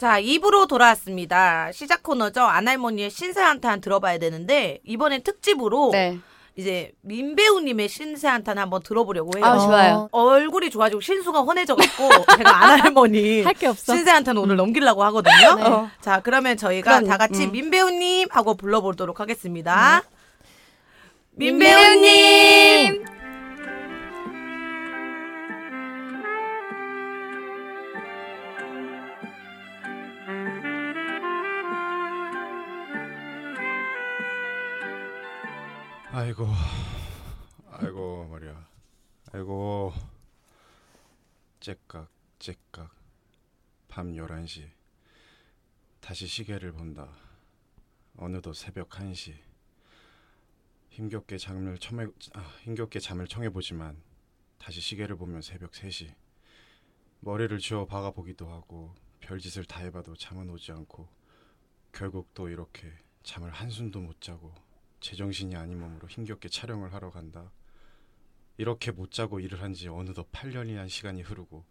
자, 입으로 돌아왔습니다. 시작 코너죠. 안할머니의 신세한탄 들어봐야 되는데 이번엔 특집으로 네. 이제 민배우님의 신세한탄 한번 들어보려고 해요. 아, 좋아요. 얼굴이 좋아지고 신수가 헌해져갖고 제가 안할머니 할게 없어. 신세한탄 오늘 넘기려고 하거든요. 네. 자, 그러면 저희가 그럼, 다 같이 음. 민배우님 하고 불러보도록 하겠습니다. 네. 민배우님! 아이고, 아이고 말이야. 아이고, 째깍 째깍. 밤 11시. 다시 시계를 본다. 어느덧 새벽 1시. 힘겹게 잠을 청해 아, 힘겹게 잠을 청해 보지만 다시 시계를 보면 새벽 3시. 머리를 쥐어 박아 보기도 하고 별짓을 다 해봐도 잠은 오지 않고 결국 또 이렇게 잠을 한숨도 못 자고 제정신이 아닌 몸으로 힘겹게 촬영을 하러 간다. 이렇게 못 자고 일을 한 지 어느덧 8년이란 시간이 흐르고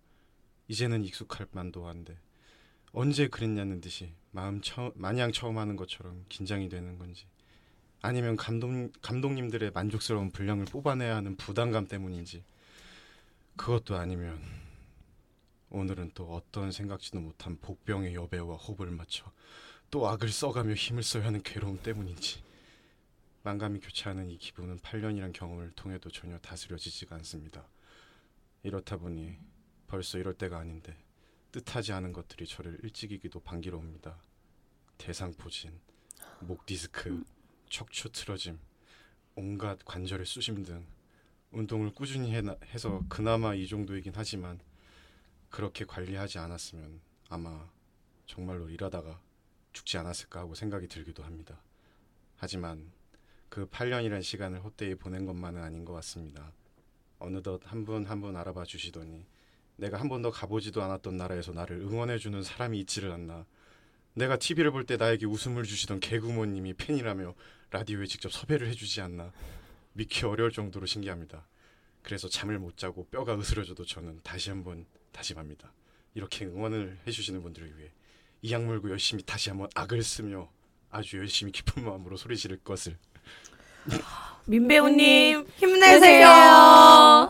이제는 익숙할 만도 한데 언제 그랬냐는 듯이 마음 처, 마냥 처음 하는 것처럼 긴장이 되는 건지 아니면 감독 감독님들의 만족스러운 분량을 뽑아내야 하는 부담감 때문인지 그것도 아니면 오늘은 또 어떤 생각지도 못한 복병의 여배우와 호흡을 맞춰 또 악을 써가며 힘을 써야 하는 괴로움 때문인지 만감이 교차하는 이 기분은 8년이란 경험을 통해도 전혀 다스려지지가 않습니다. 이렇다 보니 벌써 이럴 때가 아닌데 뜻하지 않은 것들이 저를 일찍이기도 반기러웁니다. 대상포진, 목 디스크, 척추 틀어짐, 온갖 관절의 수심 등 운동을 꾸준히 해, 해서 그나마 이 정도이긴 하지만 그렇게 관리하지 않았으면 아마 정말로 일하다가 죽지 않았을까 하고 생각이 들기도 합니다. 하지만 그 8년이란 시간을 헛되이 보낸 것만은 아닌 것 같습니다. 어느덧 한 분 한 분 알아봐 주시더니 내가 한 번도 가보지도 않았던 나라에서 나를 응원해주는 사람이 있지를 않나. 내가 TV를 볼 때 나에게 웃음을 주시던 개구모님이 팬이라며 라디오에 직접 섭외를 해주지 않나. 믿기 어려울 정도로 신기합니다. 그래서 잠을 못 자고 뼈가 으스러져도 저는 다시 한번 다짐합니다. 이렇게 응원을 해주시는 분들을 위해 이악 물고 열심히 다시 한번 악을 쓰며 아주 열심히 깊은 마음으로 소리 지를 것을 민배우님 힘내세요. 힘내세요.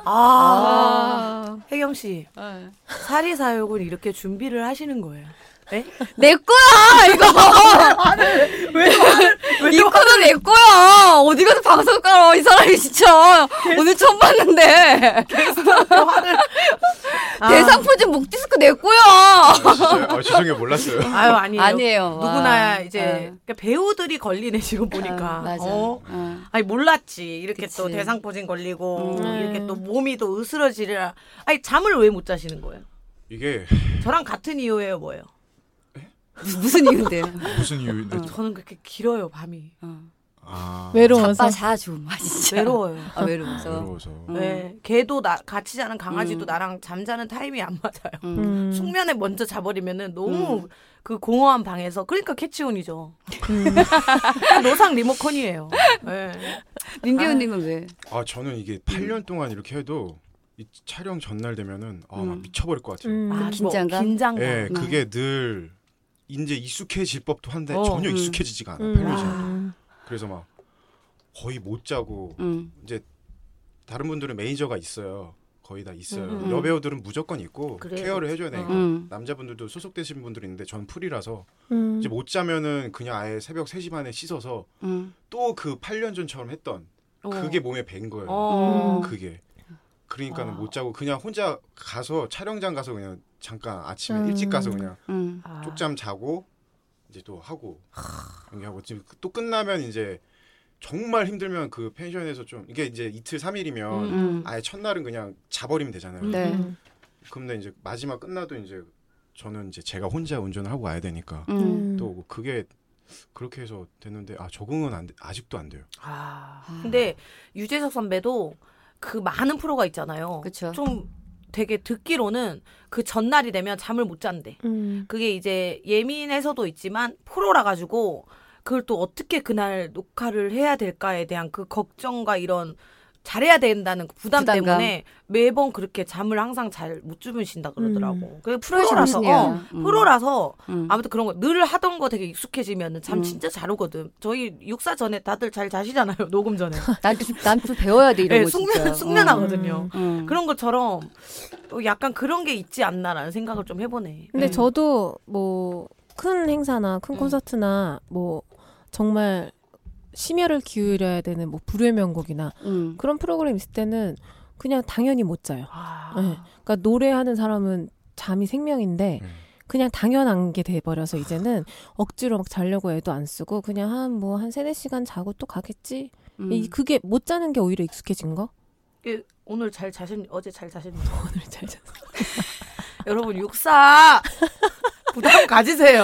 아, 혜경 씨 네. 사리 사욕을 이렇게 준비를 하시는 거예요. 네? 내 거야 이거. 이 거는 내 거야. 어디 가서 방송 깔아 이 사람이 진짜 오늘 처음 봤는데 아. 대상 포진 목 디스크 내 거야. 아, 죄송해요 몰랐어요. 아유 아니에요. 아니에요. 누구나 와. 이제 아. 그러니까 배우들이 걸리네 지금 보니까. 아, 맞아. 어? 어. 아니 몰랐지 이렇게 또 그치. 대상 포진 걸리고 음. 이렇게 또 몸이 또 으스러지라. 아니 잠을 왜 못 자시는 거예요? 이게 저랑 같은 이유예요 뭐예요? 무슨 이유인데? 무슨 이유인데? 저는 그렇게 길어요 밤이 어. 아 외로워서. 자빠 자 좀. 아 진짜. 외로워요. 아 외로워서. 외로워서. 음. 네, 걔도 나 같이 자는 강아지도 음. 나랑 잠자는 타임이 안 맞아요. 음. 음. 숙면에 먼저 자버리면은 너무 그 공허한 방에서 그러니까 캐치온이죠. 음. 노상 리모컨이에요. 네. 민배우님은 왜? 아 저는 이게 8년 동안 이렇게 해도 이 촬영 전날 되면은 아, 막 음. 미쳐버릴 것 같아요. 음. 아, 뭐 긴장감? 긴장감. 예, 음. 그게 늘 이제 익숙해질 법도 한데 어, 전혀 음. 익숙해지지가 않아. 음. 8년 전. 음. 그래서 막 거의 못 자고 음. 이제 다른 분들은 매니저가 있어요. 거의 다 있어요. 음. 여배우들은 무조건 있고 그래요. 케어를 해줘야 되니까 음. 남자분들도 소속되신 분들이 있는데 전 프리라서 음. 이제 못 자면은 그냥 아예 새벽 3시 반에 씻어서 음. 또그 8년 전처럼 했던 어. 그게 몸에 밴 거예요. 어. 그게 그러니까는 아. 못 자고 그냥 혼자 가서 촬영장 가서 그냥 잠깐 아침에 음. 일찍 가서 그냥 음. 아. 쪽잠 자고 이제 또 하고 이렇게 하고 지금 또 끝나면 이제 정말 힘들면 그 펜션에서 좀 이게 이제 이틀 삼일이면 음. 아예 첫날은 그냥 자버리면 되잖아요. 네. 음. 근데 이제 마지막 끝나도 이제 저는 이제 제가 혼자 운전을 하고 와야 되니까 음. 또 그게 그렇게 해서 됐는데 아 적응은 안 돼, 아직도 안 돼요. 아. 아. 근데 유재석 선배도 그 많은 프로가 있잖아요. 그쵸. 좀 되게 듣기로는 그 전날이 되면 잠을 못 잔대. 음. 그게 이제 예민해서도 있지만 프로라 가지고 그걸 또 어떻게 그날 녹화를 해야 될까에 대한 그 걱정과 이런 잘해야 된다는 그 부담 부담감. 때문에 매번 그렇게 잠을 항상 잘 못 주무신다 그러더라고. 음. 그 프로라서. 어, 음. 프로라서 음. 아무튼 그런 거 늘 하던 거 되게 익숙해지면은 잠 음. 진짜 잘 오거든. 저희 육사 전에 다들 잘 자시잖아요. 녹음 전에. 난좀 배워야 돼 이런 네, 거 숙면 진짜. 숙면하거든요. 음. 그런 것처럼 어, 약간 그런 게 있지 않나라는 생각을 좀 해보네. 근데 음. 저도 뭐 큰 행사나 큰 음. 콘서트나 뭐 정말 심혈을 기울여야 되는 뭐 불후의 명곡이나 음. 그런 프로그램 있을 때는 그냥 당연히 못 자요. 아, 네. 그러니까 노래하는 사람은 잠이 생명인데 네. 그냥 당연한 게 돼버려서 이제는 억지로 막 자려고 애도 안 쓰고 그냥 한 뭐한 세네 시간 자고 또 가겠지. 음. 이 그게 못 자는 게 오히려 익숙해진 거? 이게 오늘 잘 자신 어제 잘 자셨나요? 오늘 잘 잤어. 여러분 육사 부담 가지세요.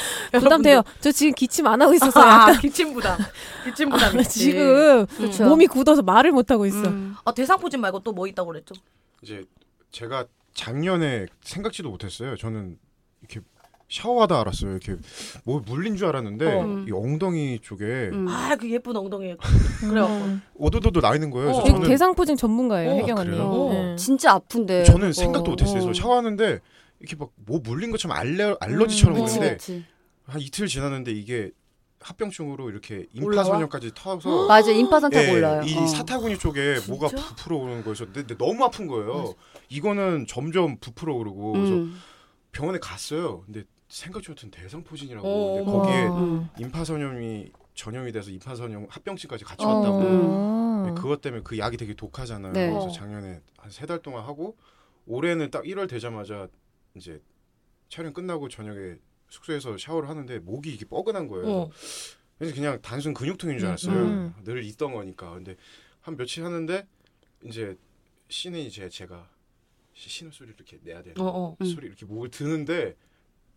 부담돼요. 저 지금 기침 안 하고 있어서 아, 약간 기침 부담. 기침 부담 있지. 지금 그렇죠. 몸이 굳어서 말을 못 하고 있어. 음. 아, 대상포진 말고 또 뭐 있다고 그랬죠? 이제 제가 작년에 생각지도 못했어요. 저는 이렇게 샤워하다 알았어요. 이렇게 뭐 물린 줄 알았는데 어. 이 엉덩이 쪽에 음. 아, 그 예쁜 엉덩이에. 그래갖고. 음. 오도도도 나 있는 거예요. 어. 저는 대상포진 전문가예요, 어, 혜경 언니. 어. 네. 진짜 아픈데. 저는. 생각도 못했어요. 그래서 어. 샤워하는데 이렇게 막 뭐 물린 것처럼 알레, 알러지처럼 음, 그치, 오는데 그치. 한 이틀 지났는데 이게 합병증으로 이렇게? 임파선염까지 타서 맞아 임파선 타고 예, 올라요. 이 어. 사타구니 쪽에 뭐가 진짜? 부풀어 오르는 거여서 근데, 근데 너무 아픈 거예요. 이거는 점점 부풀어 오르고 그래서 음. 병원에 갔어요. 근데 생각지 못한 대상포진이라고. 어, 어머. 거기에 음. 임파선염이 전염이 돼서 임파선염 합병증까지 같이 어. 왔다고. 음. 근데 그것 때문에 그 약이 되게 독하잖아요. 네. 그래서 어. 작년에 한 세 달 동안 하고 올해는 딱 1월 되자마자 이제 촬영 끝나고 저녁에 숙소에서 샤워를 하는데 목이 이게 뻐근한 거예요. 어. 그래서 그냥 단순 근육통인 줄 음, 알았어요. 음. 늘 있던 거니까. 근데 한 며칠 하는데 이제 신이 이제 제가 시- 신음 소리를 이렇게 내야 되는 어, 어. 음. 소리 이렇게 목을 드는데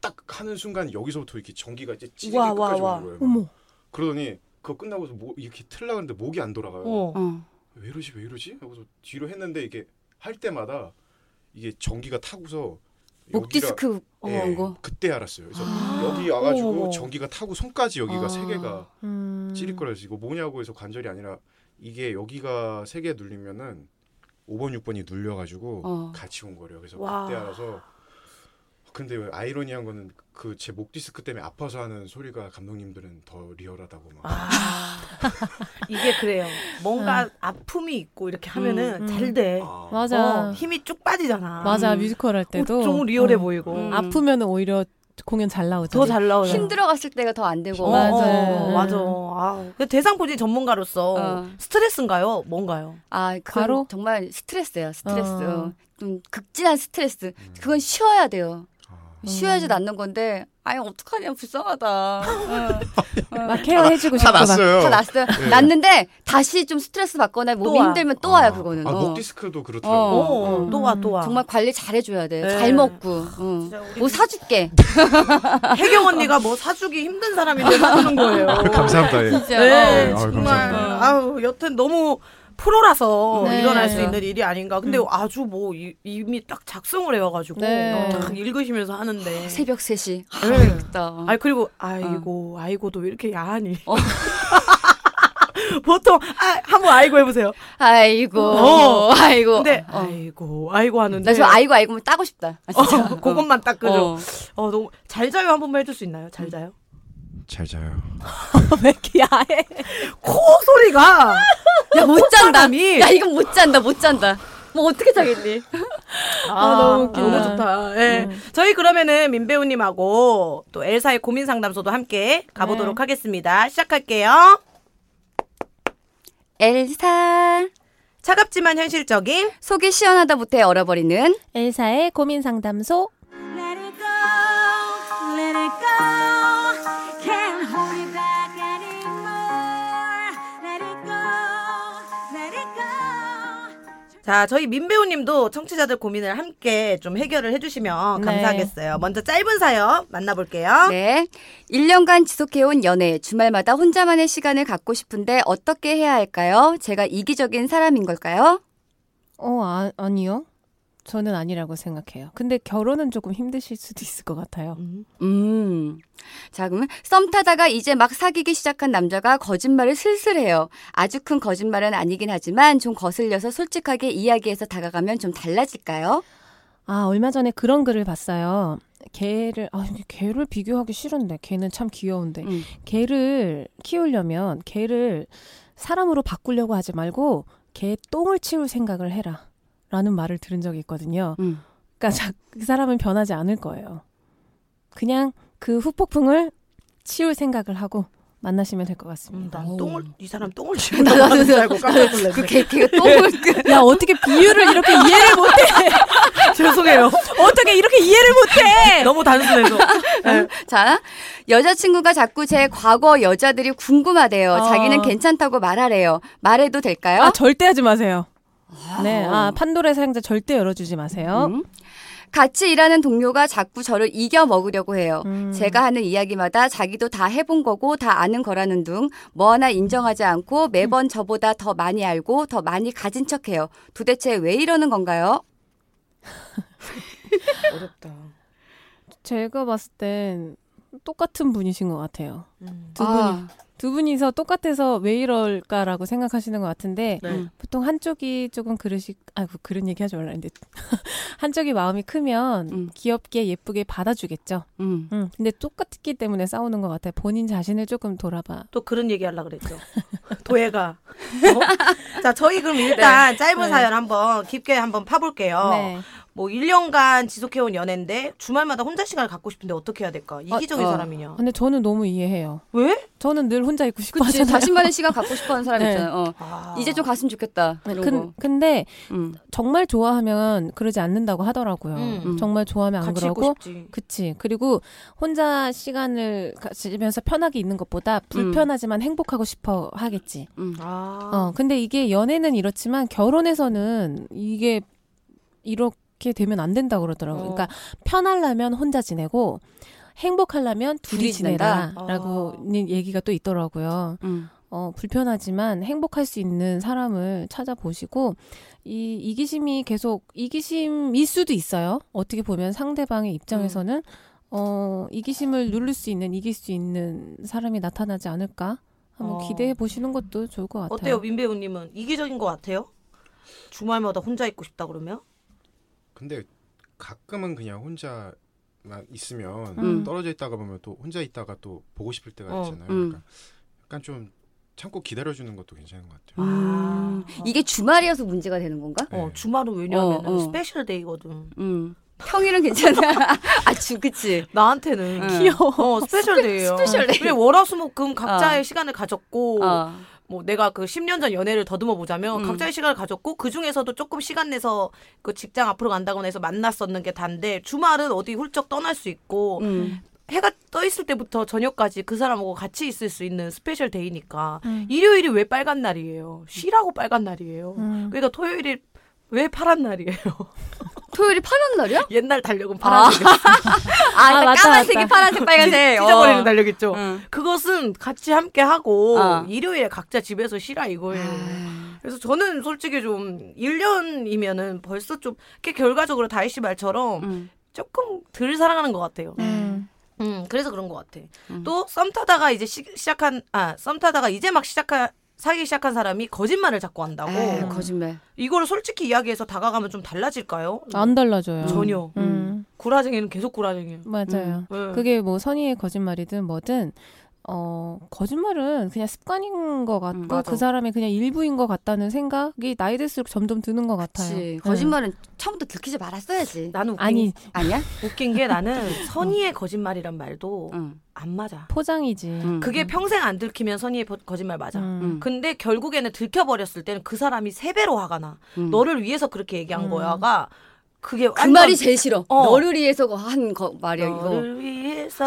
딱 하는 순간 여기서부터 이렇게 전기가 이제 찌르게 와, 끝까지 와, 오는 거예요. 어머. 그러더니 그거 끝나고서 목 이렇게 틀라 그랬는데 목이 안 돌아가요. 어. 어. 왜 이러지 왜 이러지? 하고서 뒤로 했는데 이게 할 때마다 이게 전기가 타고서 목 디스크 예, 온 거. 그때 알았어요. 그래서 아. 여기 와가지고 어머. 전기가 타고 손까지 여기가 아. 세 개가 음. 찌릿 이거 뭐냐고 해서 관절이 아니라 이게 여기가 세 개 눌리면은 5번 6번이 눌려가지고 어. 같이 온 거래요. 그래서 와. 그때 알아서 근데 왜 아이러니한 거는 그 제 목 디스크 때문에 아파서 하는 소리가 감독님들은 더 리얼하다고 막. 아. 이게 그래요. 뭔가 아픔이 있고 이렇게 하면은 음, 음. 잘 돼. 아. 맞아. 어, 힘이 쭉 빠지잖아. 맞아 음. 뮤지컬 할 때도 어, 좀 리얼해 어. 보이고. 음. 아프면 오히려 공연 잘 나오잖아. 더잘 나오잖아. 힘들어 갔을 때가 더 안 되고. 어, 맞아. 어, 음. 맞아. 아, 그 대상 포진 전문가로서 어. 스트레스인가요? 뭔가요? 아, 바로? 정말 스트레스야, 스트레스. 어. 좀 극진한 스트레스. 음. 그건 쉬어야 돼요. 아. 쉬어야지 낫는 건데, 아니, 어떡하냐, 불쌍하다. 어. 막 케어해주고 다 싶고 막. 났어요. 다 났어요. 네. 났는데, 다시 좀 스트레스 받거나 몸이 와. 힘들면 또 와요, 아. 그거는. 아, 어. 목 디스크도 그렇더라고요. 어. 어, 음. 또 와, 또 와. 정말 관리 잘 해줘야 돼. 네. 잘 먹고. 어. 진짜 우리 뭐 사줄게. 혜경 언니가 뭐 사주기 힘든 사람인데 사주는 거예요. 아, 감사합니다. 예. 진짜. 네, 아유, 정말. 감사합니다. 아우, 여튼 너무 프로라서 네. 일어날 수. 있는 일이 아닌가. 근데 음. 아주 뭐 이, 이미 딱 작성을 해와가지고 네. 딱 읽으시면서 하는데. 새벽 3시. 아, 네. 어렵다. 아니 그리고 아이고 아이고도 왜 이렇게 야하니? 어. 보통 아 한번 아이고 해보세요. 아이고. 어. 아이고. 근데 어. 아이고 아이고 하는데. 나저 아이고 아이고 따고 싶다. 아, 진짜. 어, 그것만 딱 그죠. 어. 어. 너무 잘 자요 한 번만 해줄 수 있나요? 잘 자요? 잘 자요. 왜 이렇게 야해? 코 소리가 야, 못 잔다. 사람이 야, 이건 못 잔다, 못 잔다. 뭐 어떻게 자겠니? 아, 너무 웃기다. 너무 좋다. 예. 저희 그러면은 민 배우님하고 또 엘사의 고민 상담소도 함께 가보도록 하겠습니다. 시작할게요. 엘사. 차갑지만 현실적인 속이 시원하다 못해 얼어버리는 엘사의 고민 상담소. 자, 저희 민배우님도 청취자들 고민을 함께 좀 해결을 해주시면 네. 감사하겠어요. 먼저 짧은 사연 만나볼게요. 네. 1년간 지속해온 연애, 주말마다 혼자만의 시간을 갖고 싶은데 어떻게 해야 할까요? 제가 이기적인 사람인 걸까요? 어 아, 아니요. 저는 아니라고 생각해요. 근데 결혼은 조금 힘드실 수도 있을 것 같아요. 음. 음. 자, 그러면 썸 타다가 이제 막 사귀기 시작한 남자가 거짓말을 슬슬 해요. 아주 큰 거짓말은 아니긴 하지만 좀 거슬려서 솔직하게 이야기해서 다가가면 좀 달라질까요? 아, 얼마 전에 그런 글을 봤어요. 개를, 아, 개를 비교하기 싫은데, 개는 참 귀여운데. 음. 개를 키우려면 개를 사람으로 바꾸려고 하지 말고 개 똥을 치울 생각을 해라. 라는 말을 들은 적이 있거든요. 음. 그러니까 자- 그 사람은 변하지 않을 거예요. 그냥 그 후폭풍을 치울 생각을 하고 만나시면 될것 음, 같습니다. 난 오. 똥을 이 사람 똥을 치우려고 하는 줄 알고 깜짝 놀랐네. 그 개, 개가 똥을 그 야 어떻게 비유를 이렇게 이해를 못해? 죄송해요. 어떻게 이렇게 이해를 못해? 너무 단순해서. 네. 자, 여자친구가 자꾸 제 과거 여자들이 궁금하대요. 어. 자기는 괜찮다고 말하래요. 말해도 될까요? 아 절대 하지 마세요. 네, 아 판도라의 사용자 절대 열어주지 마세요. 음. 같이 일하는 동료가 자꾸 저를 이겨 먹으려고 해요. 음. 제가 하는 이야기마다 자기도 다 해본 거고 다 아는 거라는 둥 뭐 하나 인정하지 않고 매번 저보다 더 많이 알고 더 많이 가진 척해요. 도대체 왜 이러는 건가요? 어렵다. 제가 봤을 땐 똑같은 분이신 것 같아요. 음. 두 분이 아, 두 분이서 똑같아서 왜 이럴까라고 생각하시는 것 같은데 네. 음. 보통 한쪽이 조금 그릇이 아이고 그런 얘기 하지 말라는데 한쪽이 마음이 크면 음. 귀엽게 예쁘게 받아주겠죠. 음. 음, 근데 똑같기 때문에 싸우는 것 같아요. 본인 자신을 조금 돌아봐. 또 그런 얘기 하려고 그랬죠. 도예가. 어? 자, 저희 그럼 일단 짧은 네. 사연 한번 깊게 한번 파볼게요. 네. 뭐 1년간 지속해온 연애인데 주말마다 혼자 시간을 갖고 싶은데 어떻게 해야 될까? 이기적인 어. 사람이냐? 근데 저는 너무 이해해요. 왜? 저는 늘 혼자 있고 싶어 그치 하잖아요. 자신만의 시간 갖고 싶어 하는 사람 네. 있잖아요. 어. 아. 이제 좀 갔으면 좋겠다. 근, 근데 음. 정말 좋아하면 그러지 않는다고 하더라고요. 음. 정말 좋아하면 안 그러고 싶지. 그치. 그리고 혼자 시간을 가지면서 편하게 있는 것보다 불편하지만 행복하고 싶어 하겠지. 음. 아. 어, 근데 이게 연애는 이렇지만 결혼에서는 이게 이렇게 되면 안 된다고 그러더라고요. 어. 그러니까 편하려면 혼자 지내고 행복하려면 둘이 둘이? 지내라라고 아. 는 얘기가 또 있더라고요. 음. 어, 불편하지만 행복할 수 있는 사람을 찾아보시고 이 이기심이 계속 이기심일 수도 있어요. 어떻게 보면 상대방의 입장에서는 어, 이기심을 누를 수 있는 이길 수 있는 사람이 나타나지 않을까? 한번 어. 기대해 보시는 것도 좋을 것 같아요. 어때요, 민 배우님은 이기적인 것 같아요? 주말마다 혼자 있고 싶다 그러면? 근데 가끔은 그냥 혼자 만 있으면 음. 떨어져 있다가 보면 또 혼자 있다가 또 보고 싶을 때가 어. 있잖아요. 음. 그러니까 약간 좀 참고 기다려주는 것도 괜찮은 것 같아요. 음. 아. 이게 주말이어서 문제가 되는 건가? 어, 네. 주말은 왜냐하면 어, 어. special day거든. 음. 평일은 괜찮아. 아, 주, 그치. 나한테는 응. 귀여워. 어, special day예요. special day. 왜 월화수목금 각자의 시간을 가졌고 어. 뭐 내가 그 10년 전 연애를 더듬어 보자면 음. 각자의 시간을 가졌고 그 중에서도 조금 시간 내서 그 직장 앞으로 간다거나 해서 만났었는 게 단데 주말은 어디 훌쩍 떠날 수 있고 음. 해가 떠 있을 때부터 저녁까지 그 사람하고 같이 있을 수 있는 special day니까 음. 일요일이 왜 빨간 날이에요? 쉬라고 빨간 날이에요. 음. 그러니까 토요일이 왜 파란 날이에요? 토요일이 파란 날이야? 옛날 달력은 파란색. 아, 아, 맞다, 까만색이 맞다. 파란색, 빨간색. 찢어버리는 어. 달력 있죠. 응. 그것은 같이 함께 하고 어. 일요일에 각자 집에서 쉬라 이거예요. 아. 그래서 저는 솔직히 좀 1년이면은 벌써 좀 이렇게 결과적으로 다희 씨 말처럼 음. 조금 덜 사랑하는 것 같아요. 음. 음, 그래서 그런 것 같아. 음. 또썸 타다가 이제 시, 작한 아, 썸 타다가 이제 막 시작한 사귀기 시작한 사람이 거짓말을 자꾸 한다고. 에이, 거짓말. 이걸 솔직히 이야기해서 다가가면 좀 달라질까요? 안 달라져요. 전혀. 음. 구라쟁이는 계속 구라쟁이에요. 맞아요. 네. 그게 뭐 선의의 거짓말이든 뭐든 어 거짓말은 그냥 습관인 것 같고 음. 그 사람의 그냥 일부인 것 같다는 생각이 나이 들수록 점점 드는 것 같아요. 네. 거짓말은 처음부터 들키지 말았어야지. 나는 웃긴, 아니 아니야? 웃긴 게 나는 선의의 거짓말이란 말도 응. 안 맞아. 포장이지. 응. 그게 평생 안 들키면 선의의 버- 거짓말 맞아. 음. 음. 근데 결국에는 들켜버렸을 때는 그 사람이 세 배로 화가 나. 음. 너를 위해서 그렇게 얘기한 음. 거야가 그게 그 말이 제일 싫어. 어. 너를 위해서 한 거, 말이야, 이거. 너를 위해서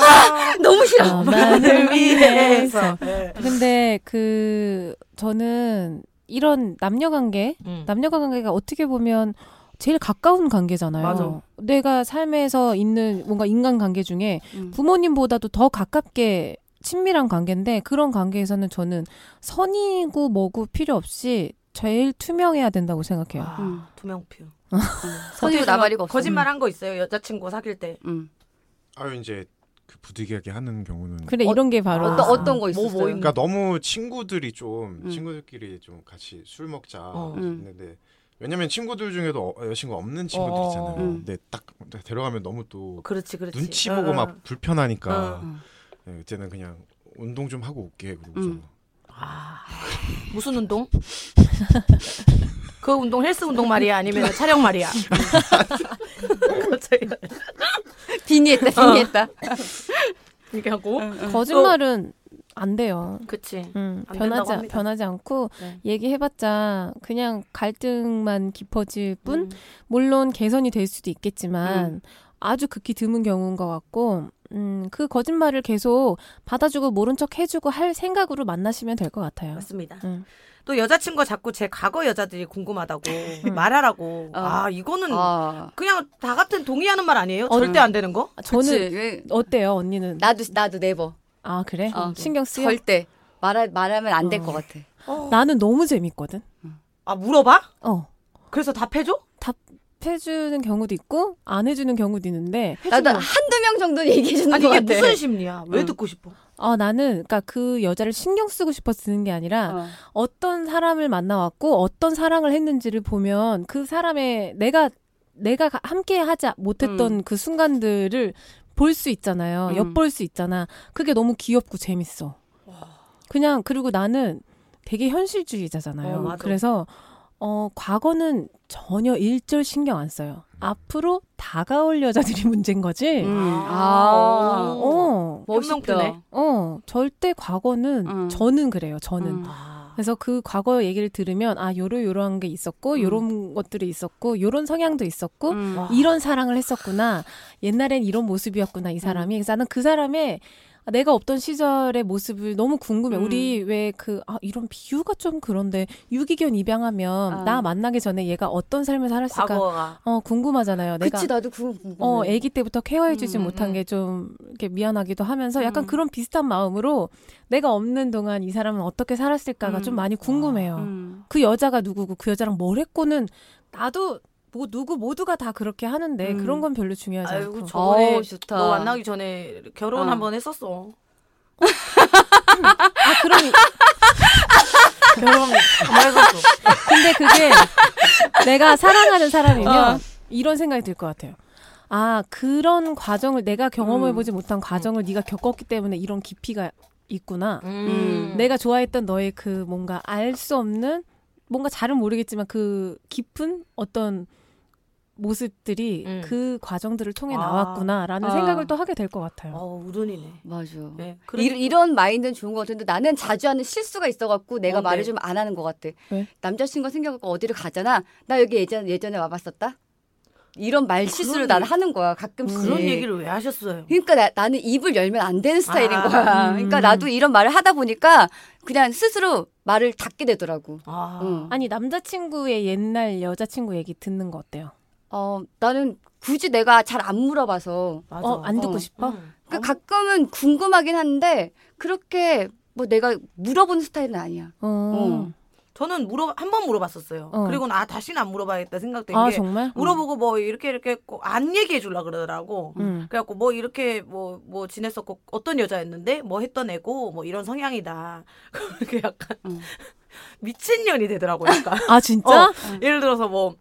너무 싫어. 나를 위해서. 네. 근데 그 저는 이런 남녀 관계, 음. 남녀 관계가 어떻게 보면 제일 가까운 관계잖아요. 맞아. 내가 삶에서 있는 뭔가 인간 관계 중에 음. 부모님보다도 더 가깝게 친밀한 관계인데 그런 관계에서는 저는 선이고 뭐고 필요 없이 제일 투명해야 된다고 생각해요. 아, 음. 투명표. 선이고 나발이가 없어. 거짓말 한 거 있어요 여자친구 사귈 때. 음. 아유 이제 그 부득이하게 하는 경우는 그래 어- 이런 게 바로 어떤 아. 어떤 거 뭐, 있었어요? 뭐 있는- 그러니까 너무 친구들이 좀 음. 친구들끼리 좀 같이 술 먹자 어. 음. 했는데 왜냐면 친구들 중에도 어- 여자친구 없는 친구들 어. 있잖아요. 음. 근데 딱 데려가면 너무 또 그렇지 그렇지. 눈치 어, 보고 어. 막 불편하니까 어. 음. 네, 그때는 그냥 운동 좀 하고 올게 그러고서 음. 아, 무슨 운동? 그 운동 헬스 운동 말이야 아니면 촬영 말이야? 갑자기 빈이했다, 빈이했다. 이렇게 하고. 거짓말은 안 돼요. 그치. 음, 안 변하지 합니다. 변하지 않고 네. 얘기해봤자 그냥 갈등만 깊어질 뿐 음. 물론 개선이 될 수도 있겠지만 음. 아주 극히 드문 경우인 것 같고 음, 그 거짓말을 계속 받아주고 모른 척 해주고 할 생각으로 만나시면 될 것 같아요. 맞습니다. 음. 또 여자친구가 자꾸 제 과거 여자들이 궁금하다고 말하라고. 어. 아 이거는 아. 그냥 다 같은 동의하는 말 아니에요? 어, 절대 안 되는 거? 저는 그치. 왜- 어때요, 언니는? 나도 나도 네버. 아 그래? 어. 신경 쓰여? 절대 말하 말하면 안될 어. 것 같아. 나는 너무 재밌거든. 아 물어봐? 어. 그래서 답해줘? 해주는 경우도 있고 안 해주는 경우도 있는데 나도 한두 명 정도 얘기해 주는 아니 것 이게 같아. 무슨 심리야? 왜 응. 듣고 싶어? 아 나는 그러니까 그 여자를 신경 쓰고 싶어서 듣는 게 아니라 어. 어떤 사람을 만나왔고 어떤 사랑을 했는지를 보면 그 사람의 내가 내가 가- 함께 하지 못했던 그 순간들을 볼 수 있잖아요. 음. 엿볼 수 있잖아. 그게 너무 귀엽고 재밌어. 그냥 그리고 나는 되게 현실주의자잖아요. 어. 그래서 어 과거는 전혀 일절 신경 안 써요. 앞으로 다가올 여자들이 문제인 거지. 음. 아. 아. 어, 현명표네. 어, 절대 과거는 음. 저는 그래요. 저는. 음. 아. 그래서 그 과거 얘기를 들으면 아 요러 요러한 게 있었고 음. 요런 것들이 있었고 요런 성향도 있었고 음. 와. 이런 사랑을 했었구나 옛날엔 이런 모습이었구나 이 사람이 그래서 나는 그 사람의 내가 없던 시절의 모습을 너무 궁금해 음. 우리 왜 그 아 이런 비유가 좀 그런데 유기견 입양하면 아. 나 만나기 전에 얘가 어떤 삶을 살았을까 과거가 어 궁금하잖아요 내가 그치 나도 그거 궁금해. 어, 아기 때부터 케어해주지 음, 못한 음. 게좀 이렇게 미안하기도 하면서 약간 음. 그런 비슷한 마음으로 내가 없는 동안 이 사람은 어떻게 살았을까가 음. 좀 많이 궁금해요. 음. 그 여자가 누구고 그 여자랑 뭘 했고는 나도 뭐 누구 모두가 다 그렇게 하는데 음. 그런 건 별로 중요하지 아이고 않고. 저번에 어우, 좋다. 너 만나기 전에 결혼 어. 한번 했었어. 아 그럼 결혼 한번 했었어. 근데 그게 내가 사랑하는 사람이면 어. 이런 생각이 들 것 같아요. 아 그런 과정을 내가 경험해보지 음. 못한 과정을 네가 겪었기 때문에 이런 깊이가 있구나. 음. 내가 좋아했던 너의 그 뭔가 알 수 없는 뭔가 잘은 모르겠지만 그 깊은 어떤 모습들이 음. 그 과정들을 통해 아. 나왔구나라는 아. 생각을 또 하게 될 것 같아요. 어 우른이네. 맞아. 네. 이, 이런 마인드는 좋은 것 같은데 나는 자주 하는 실수가 있어갖고 내가 어, 말을 네. 좀안 하는 것 같아. 왜? 남자친구가 생겨갖고 어디를 가잖아. 나 여기 예전 예전에 와봤었다. 이런 말 실수를 어, 그런 나는 하는 거야 가끔씩. 그런 얘기를 왜 하셨어요? 그러니까 나, 나는 입을 열면 안 되는 스타일인 아, 거야. 음. 그러니까 나도 이런 말을 하다 보니까 그냥 스스로 말을 닫게 되더라고. 아, 응. 아니 남자친구의 옛날 여자친구 얘기 듣는 거 어때요? 어 나는 굳이 내가 잘 안 물어봐서 맞아. 어, 안 듣고 어. 싶어? 응. 그 가끔은 궁금하긴 한데 그렇게 뭐 내가 물어보는 스타일은 아니야. 어. 어. 저는 물어 한 번 물어봤었어요. 어. 그리고 나 다시는 안 물어봐야겠다 생각된 아 게 정말? 물어보고 뭐 이렇게 이렇게 했고 안 얘기해 주려 그러더라고. 음. 그래갖고 뭐 이렇게 뭐뭐 지냈었고 어떤 여자였는데 뭐 했던 애고 뭐 이런 성향이다. 그렇게 약간 음. 미친년이 되더라고 약간. 아 진짜? 어, 예를 들어서 뭐.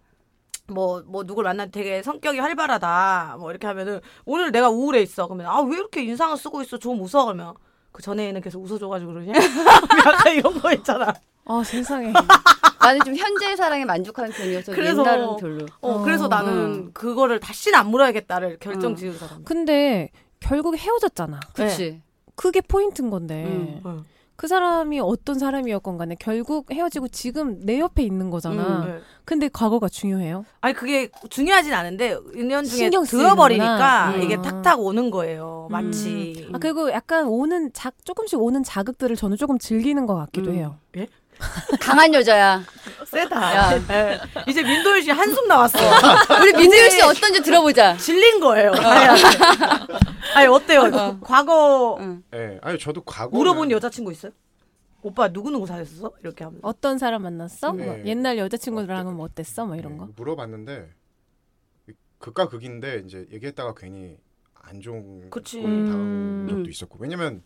뭐, 뭐, 누굴 만나 되게 성격이 활발하다. 뭐, 이렇게 하면은, 오늘 내가 우울해 있어. 그러면, 아, 왜 이렇게 인상을 쓰고 있어? 좀 웃어. 그러면, 그 전에는 계속 웃어줘가지고 그러냐? 약간 이런 거 있잖아. 아 세상에. 나는 좀 현재의 사랑에 만족하는 편이어서 그래서- 옛날은 별로. 어, 어, 그래서 나는 음. 그거를 다시는 안 물어야겠다를 결정 음. 지은 사람. 근데 결국 헤어졌잖아. 그치. 그게 포인트인 건데. 음. 응. 그 사람이 어떤 사람이었건 간에 결국 헤어지고 지금 내 옆에 있는 거잖아. 음, 네. 근데 과거가 중요해요? 아니 그게 중요하진 않은데 인연 중에 신경 들어버리니까 쓰이는구나. 이게 음. 탁탁 오는 거예요. 마치. 아 그리고 약간 오는 자 조금씩 오는 자극들을 저는 조금 즐기는 것 같기도 음. 해요. 강한 여자야. 세다. 야. 예. 이제 민도현 씨 한숨 나왔어. 우리 민지율 씨 어떤지 들어보자. 질린 거예요. 아니, 아니 어때요? 과거 응. 예, 아니 저도 과거 물어본 여자친구 있어요? 오빠 누구 누구 사귀었어? 이렇게 하면 어떤 사람 만났어? 네. 뭐 옛날 여자친구들랑은 뭐 어땠어? 뭐 이런 거. 네, 물어봤는데 극과 극인데 이제 얘기했다가 괜히 안 좋은 그치. 걸 당한 음. 적도 있었고 왜냐면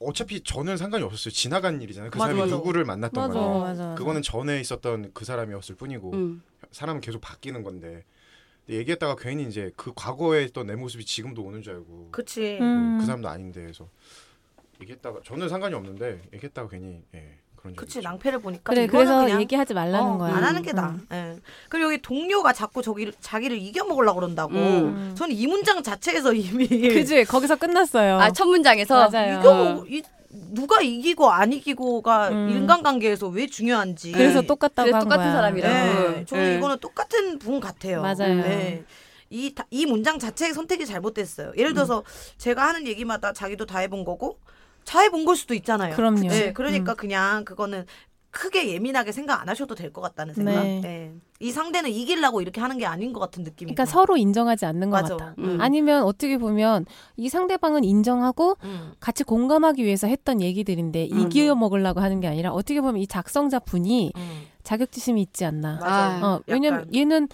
어차피 저는 상관이 없었어요 지나간 일이잖아요 그 맞아, 사람이 맞아. 누구를 만났던 맞아, 간에 맞아, 맞아. 그거는 전에 있었던 그 사람이었을 뿐이고 음. 사람은 계속 바뀌는 건데 근데 얘기했다가 괜히 이제 그 과거에 있던 내 모습이 지금도 오는 줄 알고 그치. 음. 그 사람도 아닌데 그래서 얘기했다가 저는 상관이 없는데 얘기했다가 괜히 예, 그런 적이 그치 있죠. 낭패를 보니까 그래 그래서 그냥 얘기하지 말라는 어, 거야. 안 하는 게 음. 나아. 예. 그리고 여기 동료가 자꾸 저기 자기를 이겨 먹으려고 그런다고. 음. 저는 이 문장 자체에서 이미 그지 거기서 끝났어요. 아, 첫 문장에서 맞아요. 이겨 어. 먹- 이, 누가 이기고 안 이기고가 음. 인간관계에서 왜 중요한지. 그래서 네. 똑같다고 그래서 한 똑같은 거야. 사람이라고. 네, 저는 네. 이거는 똑같은 분 같아요. 맞아요. 네. 이, 다- 이 문장 자체의 선택이 잘못됐어요. 예를 들어서 제가 하는 얘기마다 자기도 다 해본 거고, 다 해본 걸 수도 있잖아요. 그럼요. 네, 그러니까 음. 그냥 그거는 크게 예민하게 생각 안 하셔도 될 것 같다는 생각. 네. 네. 이 상대는 이기려고 이렇게 하는 게 아닌 것 같은 느낌이. 그러니까 서로 인정하지 않는 것 맞아. 같다. 음. 아니면 어떻게 보면 이 상대방은 인정하고 음. 같이 공감하기 위해서 했던 얘기들인데 음. 이겨 먹으려고 하는 게 아니라 어떻게 보면 이 작성자 분이 음. 자격지심이 있지 않나. 맞아요. 어, 왜냐면 약간. 얘는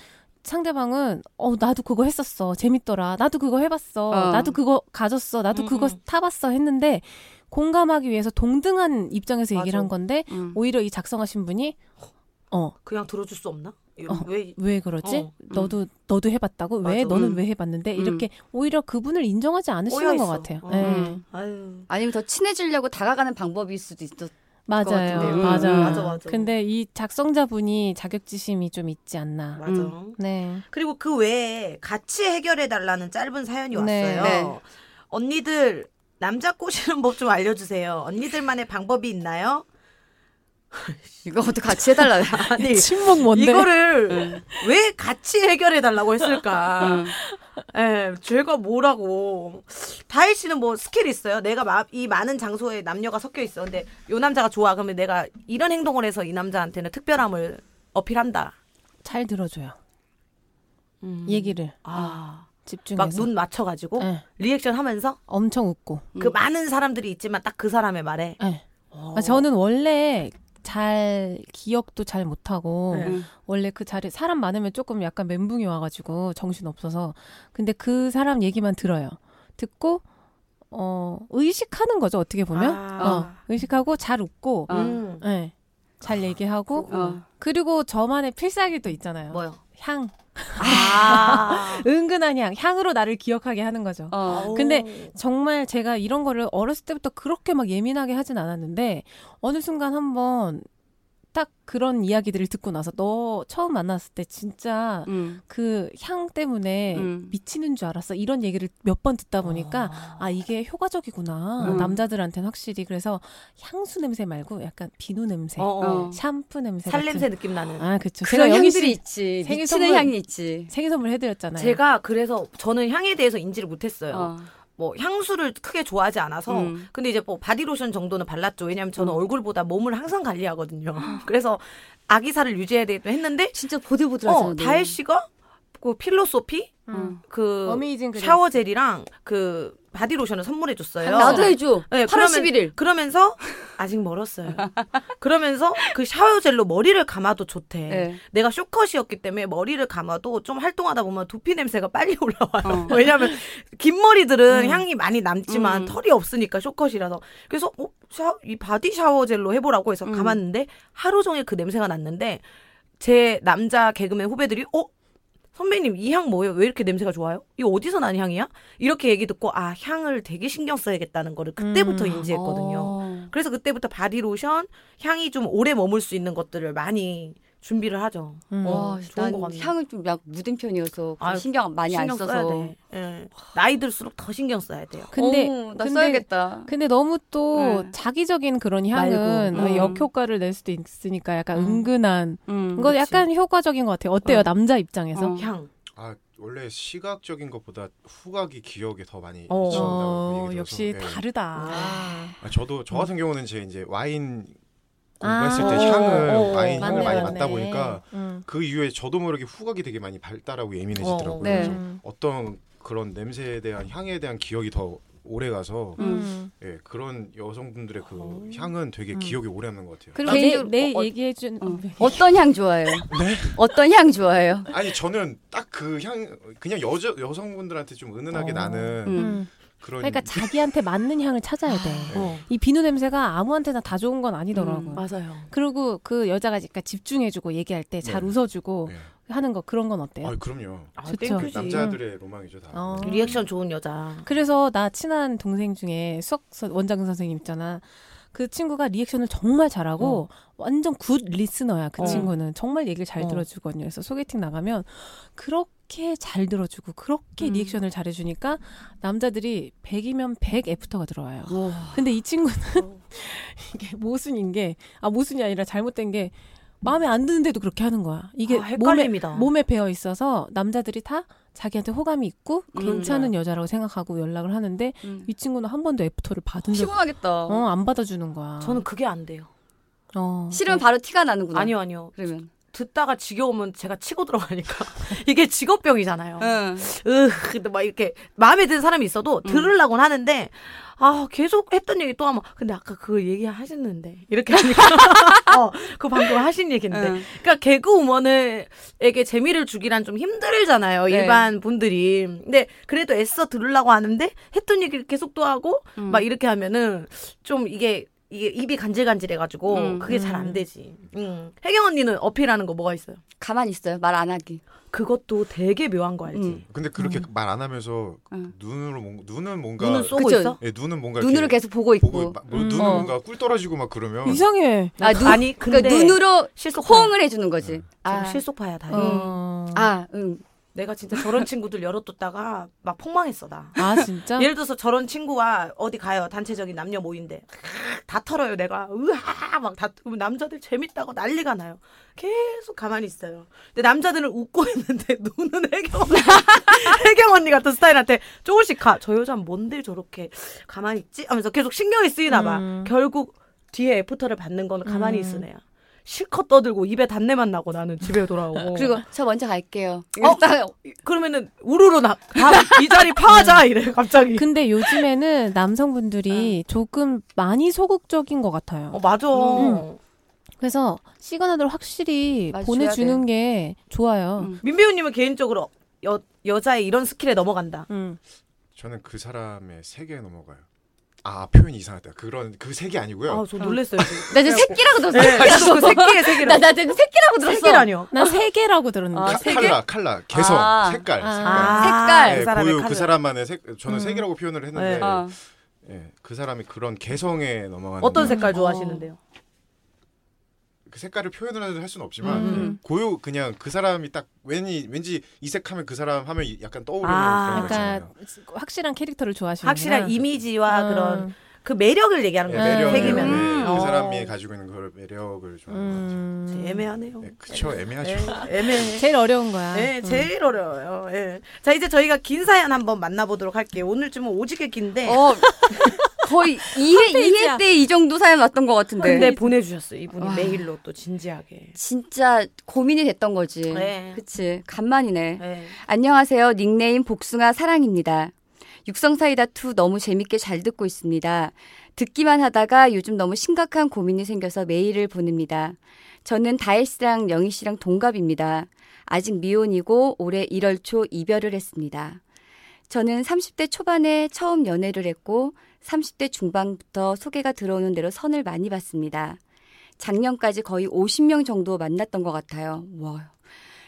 상대방은 어 나도 그거 했었어 재밌더라 나도 그거 해봤어 어. 나도 그거 가졌어 나도 음, 그거 음. 타봤어 했는데 공감하기 위해서 동등한 입장에서 얘기를 맞아. 한 건데 음. 오히려 이 작성하신 분이 어왜 그냥 들어줄 수 없나? 어. 왜? 그러지 어, 음. 너도 너도 해봤다고 왜 맞아. 너는 음. 왜 해봤는데 음. 이렇게 오히려 그분을 인정하지 않으시는. 것 같아요 어. 예. 음. 아유. 아니면 더 친해지려고 다가가는 방법일 수도 있어. 맞아요. 맞아 음, 맞아, 맞아. 근데 이 작성자 분이 자격지심이 좀 있지 않나 맞아. 음. 네 그리고 그 외에 같이 해결해 달라는 짧은 사연이 네. 왔어요. 네. 언니들 남자 꼬시는 법 좀 알려주세요. 언니들만의 방법이 있나요? 이거 어떻게 같이 해달라. 아니 침묵 뭔데 이거를 왜 같이 해결해 달라고 했을까? 음. 예, 죄가 뭐라고. 다혜 씨는 뭐 스킬 있어요? 내가 마- 이 많은 장소에 남녀가 섞여 있어. 근데 요 남자가 좋아. 그러면 내가 이런 행동을 해서 이 남자한테는 특별함을 어필한다. 잘 들어줘요 음. 얘기를 아, 집중해서 막 눈 맞춰가지고 예. 리액션 하면서 엄청 웃고 그 많은 사람들이 있지만 딱 그 사람의 말에. 아, 저는 원래 잘 기억도 잘 못하고 네. 음. 원래 그 자리 사람 많으면 조금 약간 멘붕이 와가지고 정신 없어서 근데 그 사람 얘기만 들어요 듣고 어 의식하는 거죠 어떻게 보면 아. 어 의식하고 잘 웃고 어. 음. 예. 잘 얘기하고 어. 그리고 저만의 필살기 또 있잖아요 뭐요? 향 아. 은근한 향 향으로 나를 기억하게 하는 거죠 어. 근데 정말 제가 이런 거를 어렸을 때부터 그렇게 막 예민하게 하진 않았는데 어느 순간 한번 딱 그런 이야기들을 듣고 나서 너 처음 만났을 때 진짜 음. 그향 때문에 음. 미치는 줄 알았어 이런 얘기를 몇 번 듣다 보니까 아 이게 효과적이구나 음. 남자들한테는 확실히 그래서 향수 냄새 말고 약간 비누 냄새 어, 어. 어. 샴푸 냄새 살 냄새 느낌 나는. 아 그쵸 그런 제가 향들이 씨 있지. 생일 미치는 선물- 향이 있지. 생일 선물 해드렸잖아요 제가 그래서 저는 향에 대해서 인지를 못했어요. 어. 뭐 향수를 크게 좋아하지 않아서 음. 근데 이제 뭐 바디로션 정도는 발랐죠. 왜냐면 저는 음. 얼굴보다 몸을 항상 관리하거든요. 그래서 아기살을 유지해야 되기도 했는데 진짜 보들보들하잖아. 어 다혜 씨가 그 Philosophy 음. 그 Amazing Grace. shower gel이랑 그 body lotion을 선물해 줬어요. 나도 해줘. 네, 8월 그러면- 11일. 그러면서 아직 멀었어요. 그러면서 그 샤워 젤로 머리를 감아도 좋대. 네. 내가 쇼컷이었기 때문에 머리를 감아도 좀 활동하다 보면 두피 냄새가 빨리 올라와요. 어. 왜냐면 긴 머리들은 음. 향이 많이 남지만 음. 털이 없으니까 쇼컷이라서. 그래서 어, 샤, 이 body shower gel로 해보라고 해서 음. 감았는데 하루 종일 그 냄새가 났는데 제 남자 개그맨 후배들이 어 선배님 이 향 뭐예요? 왜 이렇게 냄새가 좋아요? 이거 어디서 난 향이야? 이렇게 얘기 듣고 아 향을 되게 신경 써야겠다는 거를 그때부터 음. 인지했거든요. 어. 그래서 그때부터 바디로션 향이 좀 오래 머물 수 있는 것들을 많이 준비를 하죠. 음. 어, 와, 좋은 난것 같네. 향을 좀약 묻은 편이어서 아유, 신경 많이 안 신경 써서. 써야 돼. 예. 나이 들수록 더 신경 써야 돼요. 근데 어, 나 근데 써야겠다. 근데 너무 또 네. 자기적인 그런 향은. 음. 역효과를 낼 수도 있으니까 약간 음. 은근한 음. 이거. 약간 효과적인 것 같아요. 어때요 어. 남자 입장에서? 어. 향. 아 원래 시각적인 것보다 후각이 기억에 더 많이 어. 미친다고 어, 얘기 들어서 역시 예. 다르다. 아, 저도 저 같은 경우는 제 이제 와인 공부했을 아. 때 향을 어, 어, 와인 향을 맞네, 많이 맞네. 맡다 보니까 음. 그 이후에 저도 모르게 후각이 되게 많이 발달하고 예민해지더라고요. 어, 네. 그래서 음. 어떤 그런 냄새에 대한 향에 대한 기억이 더 오래 가서 음. 예, 그런 여성분들의 그 어. 향은 되게 음. 기억에 오래 남는 것 같아요. 그리고 아, 내, 내 어, 어, 얘기해준 어. 어떤 향 좋아해요? 네? 어떤 향 좋아해요? 아니 저는 딱 그 향 그냥 여자 여성분들한테 좀 은은하게 어. 나는 음. 음. 그런 그러니까 자기한테 맞는 향을 찾아야 돼. 어. 이 비누 냄새가 아무한테나 다 좋은 건 아니더라고요. 음, 맞아요. 그리고 그 여자가 그러니까 집중해주고 얘기할 때잘 네. 웃어주고 예. 하는 거 그런 건 어때요? 아 그럼요. 아, 좋죠. thank you지. 남자들의 로망이죠 다. 어. 리액션 좋은 여자. 그래서 나 친한 동생 중에 수학 서- 원장 선생님 있잖아. 그 친구가 reaction을 정말 잘하고 완전 굿 리스너야. 그 어. 친구는 정말 얘기를 잘 어. 들어주거든요. 그래서 소개팅 나가면 그렇게 잘 들어주고 그렇게 음. reaction을 잘해주니까 남자들이 100이면 100 애프터가 들어와요. 어. 근데 이 친구는 이게 모순인 게, 아, 모순이 아니라 잘못된 게, 마음에 안 드는데도 그렇게 하는 거야. 이게 아. 몸에, 몸에 배어 있어서 남자들이 다 자기한테 호감이 있고 음. 괜찮은 여자라고 생각하고 연락을 하는데 음. 이 친구는 한 번도 애프터를 받은 적, 피곤하겠다. 어, 안 받아주는 거야. 저는 그게 안 돼요. 어. 싫으면 바로 티가 나는구나. 아니요, 아니요. 그러면. 듣다가 지겨우면 제가 치고 들어가니까 이게 직업병이잖아요. 응. 으, 근데 막 이렇게 마음에 드는 사람이 있어도 음. 들으려고는 하는데 아 계속 했던 얘기 또 하면 근데 아까 그거 얘기 하셨는데 이렇게 하니까 어, 그 방금 하신 얘기인데 응. 그러니까 개그 우먼에게 재미를 주기란 좀 힘들잖아요 네. 일반 분들이 근데 그래도 애써 들으려고 하는데 했던 얘기를 계속 또 하고 음. 막 이렇게 하면은 좀 이게 이게 입이 간질간질해가지고 음, 그게 잘안 음. 되지. 음. 혜경 언니는 어필하는 거 뭐가 있어요? 가만히 있어요. 말 안 하기. 그것도 되게 묘한 거 알지? 음. 근데 그렇게 말 안 하면서 응. 눈으로 뭔- 눈은 뭔가 눈은 쏘고 그쵸. 있어? 예, 눈은 뭔가 눈으로 이렇게 계속 보고 있고. 보고 막- 뭐 음. 눈은 어. 뭔가 꿀 떨어지고 막 그러면 이상해. 아, 눈, 아니 근데 그러니까 눈으로 실속파. 호응을 해주는 거지. 네. 아. 아, 실속파야 다. 어. 아, 응. 내가 진짜 저런 친구들 열어뒀다가 막 폭망했어 나. 아, 진짜? 예를 들어서 저런 친구가 어디 가요? 단체적인 남녀 모임인데. 다 털어요 내가. 으아! 막다 남자들 재밌다고 난리가 나요. 계속 가만히 있어요. 근데 남자들은 웃고 있는데 눈은 혜경 언니 혜경 언니 같은 스타일한테 조금씩 가. 저 여자는 뭔데 저렇게 가만히 있지? 하면서 계속 신경이 쓰이나 봐. 음. 결국 뒤에 애프터를 받는 거는 가만히 음. 있으네요 실컷 떠들고 입에 단내만 나고 나는 집에 돌아오고 그리고 저 먼저 갈게요. 어? 딱 그러면은 우르르 나이 자리 파하자 이래 갑자기 근데 요즘에는 남성분들이 조금 많이 소극적인 것 같아요. 어 맞아 음. 그래서 시그널을 확실히 보내주는 게 좋아요. 음. 민배우님은 개인적으로 여 여자의 이런 스킬에 넘어간다. 음. 저는 그 사람의 세계에 넘어가요. 아 표현이 이상하다. 그런 그 세계 아니고요. 아, 저 놀랬어요. 지금. 나 지금 새끼라고 들었어. 네, 그 새끼의 세계를. 나, 나 지금 새끼라고 들었어. 새끼라뇨. 난세 개라고 들었는데. 아, 카- 세계? 칼라 칼라 개성 아. 색깔 아. 색깔. 아, 색깔. 그 예, 사람의 고유 칼라. 그 사람만의 색 저는 음. 색이라고 표현을 했는데 네. 어. 예, 그 사람이 그런 개성에 넘어가는 어떤 거. 색깔 어. 좋아하시는데요? 그 색깔을 표현을 할 수는 없지만 음. 예, 고유 그냥 그 사람이 딱 왠지 왠지 이색하면 그 사람 하면 이- 약간 떠오르는 아, 그런 거 있잖아요. 확실한 캐릭터를 좋아하시는 확실한 이미지와 음. 그런 그 매력을 얘기하는 예, 거예요. 음. 매력을 색이면. 음. 예, 어. 그 사람이 가지고 있는 그 매력을 좋아하는 것 음. 애매하네요. 같아요. 예, 그쵸 애매하죠. 예, 애매해. 제일 어려운 거야. 네, 음. 제일 어려워요. 예. 자, 이제 저희가 긴 사연 한번 만나보도록 할게요. 오늘 좀 오지게 긴데. 어, 거의 2회, 페이지야. 2회 때 이 정도 사연 왔던 것 같은데. 근데 보내주셨어요. 이분이 와. 메일로 또 진지하게. 진짜 고민이 됐던 거지. 네. 그치. 간만이네. 예. 안녕하세요. 닉네임 복숭아 사랑입니다. 육성사이다2 너무 재밌게 잘 듣고 있습니다. 듣기만 하다가 요즘 너무 심각한 고민이 생겨서 메일을 보냅니다. 저는 다혜 씨랑 영희 씨랑 동갑입니다. 아직 미혼이고 올해 1월 초 이별을 했습니다. 저는 30대 초반에 처음 연애를 했고 30대 중반부터 소개가 들어오는 대로 선을 많이 봤습니다. 작년까지 거의 50명 정도 만났던 것 같아요. 와.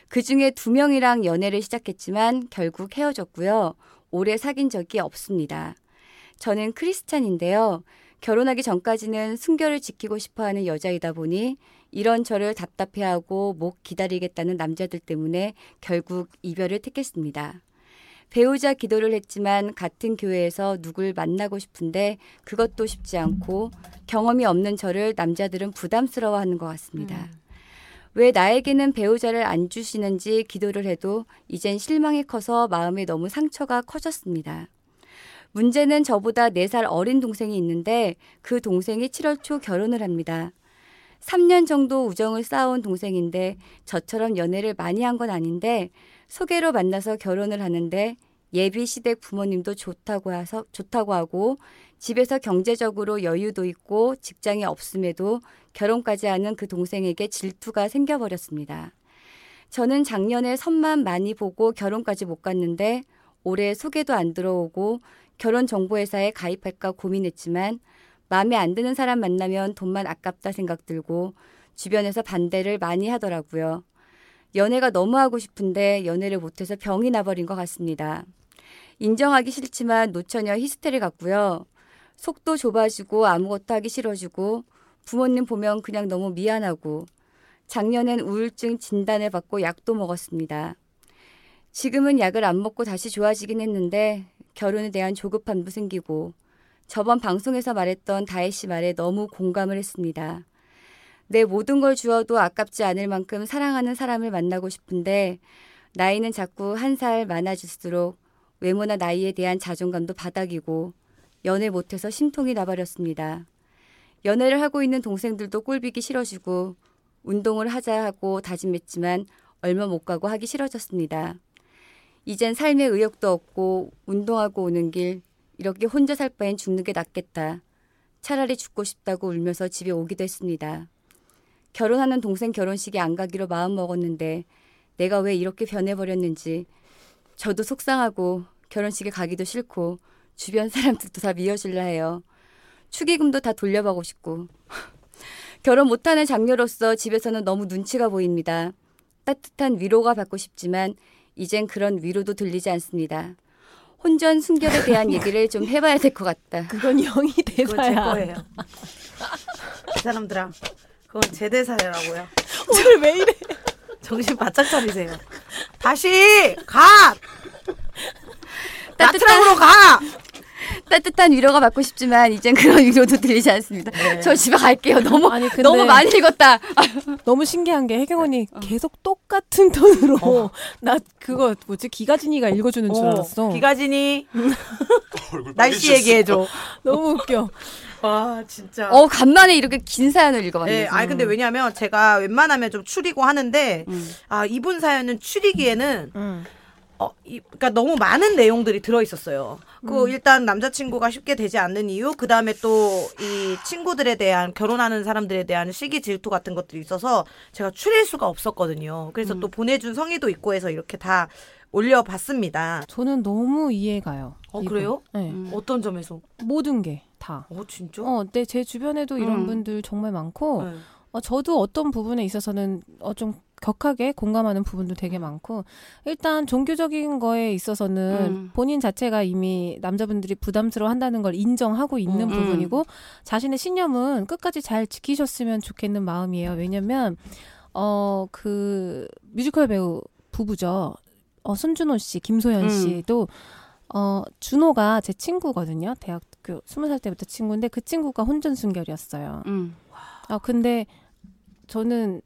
그 중에 두 명이랑 연애를 시작했지만 결국 헤어졌고요. 오래 사귄 적이 없습니다. 저는 크리스찬인데요. 결혼하기 전까지는 순결을 지키고 싶어 하는 여자이다 보니 이런 저를 답답해하고 못 기다리겠다는 남자들 때문에 결국 이별을 택했습니다. 배우자 기도를 했지만 같은 교회에서 누굴 만나고 싶은데 그것도 쉽지 않고 경험이 없는 저를 남자들은 부담스러워하는 것 같습니다. 왜 나에게는 배우자를 안 주시는지 기도를 해도 이젠 실망이 커서 마음에 너무 상처가 커졌습니다. 문제는 저보다 4살 어린 동생이 있는데 그 동생이 7월 초 결혼을 합니다. 3년 정도 우정을 쌓아온 동생인데 저처럼 연애를 많이 한 건 아닌데 소개로 만나서 결혼을 하는데 예비 시댁 부모님도 좋다고 해서 좋다고 하고 집에서 경제적으로 여유도 있고 직장이 없음에도 결혼까지 하는 그 동생에게 질투가 생겨버렸습니다. 저는 작년에 선만 많이 보고 결혼까지 못 갔는데 올해 소개도 안 들어오고 결혼 정보회사에 가입할까 고민했지만 마음에 안 드는 사람 만나면 돈만 아깝다 생각 들고 주변에서 반대를 많이 하더라고요. 연애가 너무 하고 싶은데 연애를 못해서 병이 나버린 것 같습니다. 인정하기 싫지만 노처녀 히스테리 같고요. 속도 좁아지고 아무것도 하기 싫어지고 부모님 보면 그냥 너무 미안하고 작년엔 우울증 진단을 받고 약도 먹었습니다. 지금은 약을 안 먹고 다시 좋아지긴 했는데 결혼에 대한 조급함도 생기고 저번 방송에서 말했던 다혜 씨 말에 너무 공감을 했습니다. 내 모든 걸 주어도 아깝지 않을 만큼 사랑하는 사람을 만나고 싶은데 나이는 자꾸 한 살 많아질수록 외모나 나이에 대한 자존감도 바닥이고 연애 못해서 심통이 나버렸습니다. 연애를 하고 있는 동생들도 꼴비기 싫어지고 운동을 하자 하고 다짐했지만 얼마 못 가고 하기 싫어졌습니다. 이젠 삶의 의욕도 없고 운동하고 오는 길 이렇게 혼자 살 바엔 죽는 게 낫겠다. 차라리 죽고 싶다고 울면서 집에 오기도 했습니다. 결혼하는 동생 결혼식에 안 가기로 마음 먹었는데 내가 왜 이렇게 변해버렸는지 저도 속상하고 결혼식에 가기도 싫고 주변 사람들도 다 미워질라 해요. 축의금도 다 돌려받고 싶고 결혼 못하는 장녀로서 집에서는 너무 눈치가 보입니다. 따뜻한 위로가 받고 싶지만 이젠 그런 위로도 들리지 않습니다. 혼전 순결에 대한 얘기를 좀 해봐야 될 것 같다. 그건 영이 그건 제 대사야. 거예요. 이 사람들아, 그건 제 대사라고요. 오늘 왜 이래? 정신 바짝 차리세요. 다시 가. 나트랑으로 가. 따뜻한 위로가 받고 싶지만 이젠 그런 위로도 들리지 않습니다. 저 집에 갈게요. 너무 아니, 근데- 너무 많이 읽었다. 너무 신기한 게 혜경 언니 어. 계속 똑같은 톤으로 나 그거 뭐지 기가진이가 읽어주는 줄 알았어. 기가진이 날씨. 얘기해줘. 너무 웃겨. 와 진짜. 어 간만에 이렇게 긴 사연을 읽어봤네요. 네, 아니 근데 왜냐면 제가 웬만하면 좀 추리고 하는데 음. 아 이분 사연은 추리기에는 응. 어, 이, 그러니까 너무 많은 내용들이 들어 있었어요. 그 음. 일단 남자친구가 쉽게 되지 않는 이유, 그 다음에 또 이 친구들에 대한 결혼하는 사람들에 대한 시기 질투 같은 것들이 있어서 제가 추릴 수가 없었거든요. 그래서 음. 또 보내준 성의도 있고 해서 이렇게 다 올려봤습니다. 저는 너무 이해가요. 어 이분. 그래요? 네. 음. 어떤 점에서? 모든 게 다. 어 진짜? 어, 네, 제 주변에도 이런 음. 분들 정말 많고, 네. 어, 저도 어떤 부분에 있어서는 어, 좀 격하게 공감하는 부분도 되게 많고, 일단 종교적인 거에 있어서는 음. 본인 자체가 이미 남자분들이 부담스러워 한다는 걸 인정하고 있는 음. 부분이고, 자신의 신념은 끝까지 잘 지키셨으면 좋겠는 마음이에요. 왜냐면, 어, 그, 뮤지컬 배우 부부죠. 어, 손준호 씨, 김소연 음. 씨도, 어, 준호가 제 친구거든요. 대학교 스무 살 때부터 친구인데 그 친구가 혼전 순결이었어요. 음. 아, 근데 저는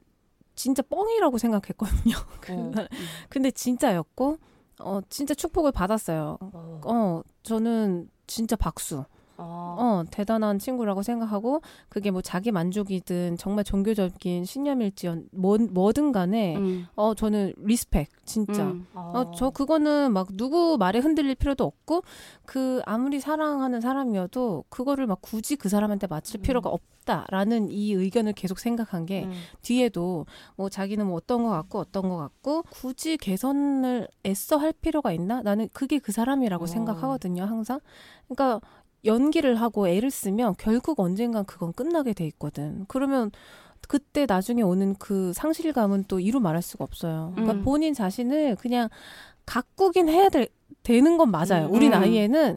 진짜 뻥이라고 생각했거든요. 어. 근데 진짜였고, 어, 진짜 축복을 받았어요. 어. 어, 저는 진짜 박수. 어. 어, 대단한 친구라고 생각하고, 그게 뭐 자기 만족이든 정말 종교적인 신념일지언, 뭐, 뭐든 간에, 음. 어, 저는 respect, 진짜. 음. 어, 저 그거는 막 누구 말에 흔들릴 필요도 없고 그 아무리 사랑하는 사람이어도 그거를 막 굳이 그 사람한테 맞출 음. 필요가 없다라는 이 의견을 계속 생각한 게 음. 뒤에도 뭐 자기는 뭐 어떤 거 같고 어떤 거 같고 굳이 개선을 애써 할 필요가 있나? 나는 그게 그 사람이라고 어. 생각하거든요, 항상. 그러니까 연기를 하고 애를 쓰면 결국 언젠간 그건 끝나게 돼 있거든. 그러면 그때 나중에 오는 그 상실감은 또 이루 말할 수가 없어요. 그러니까 음. 본인 자신을 그냥 가꾸긴 해야 될, 되는 건 맞아요. 음. 우리 음. 나이에는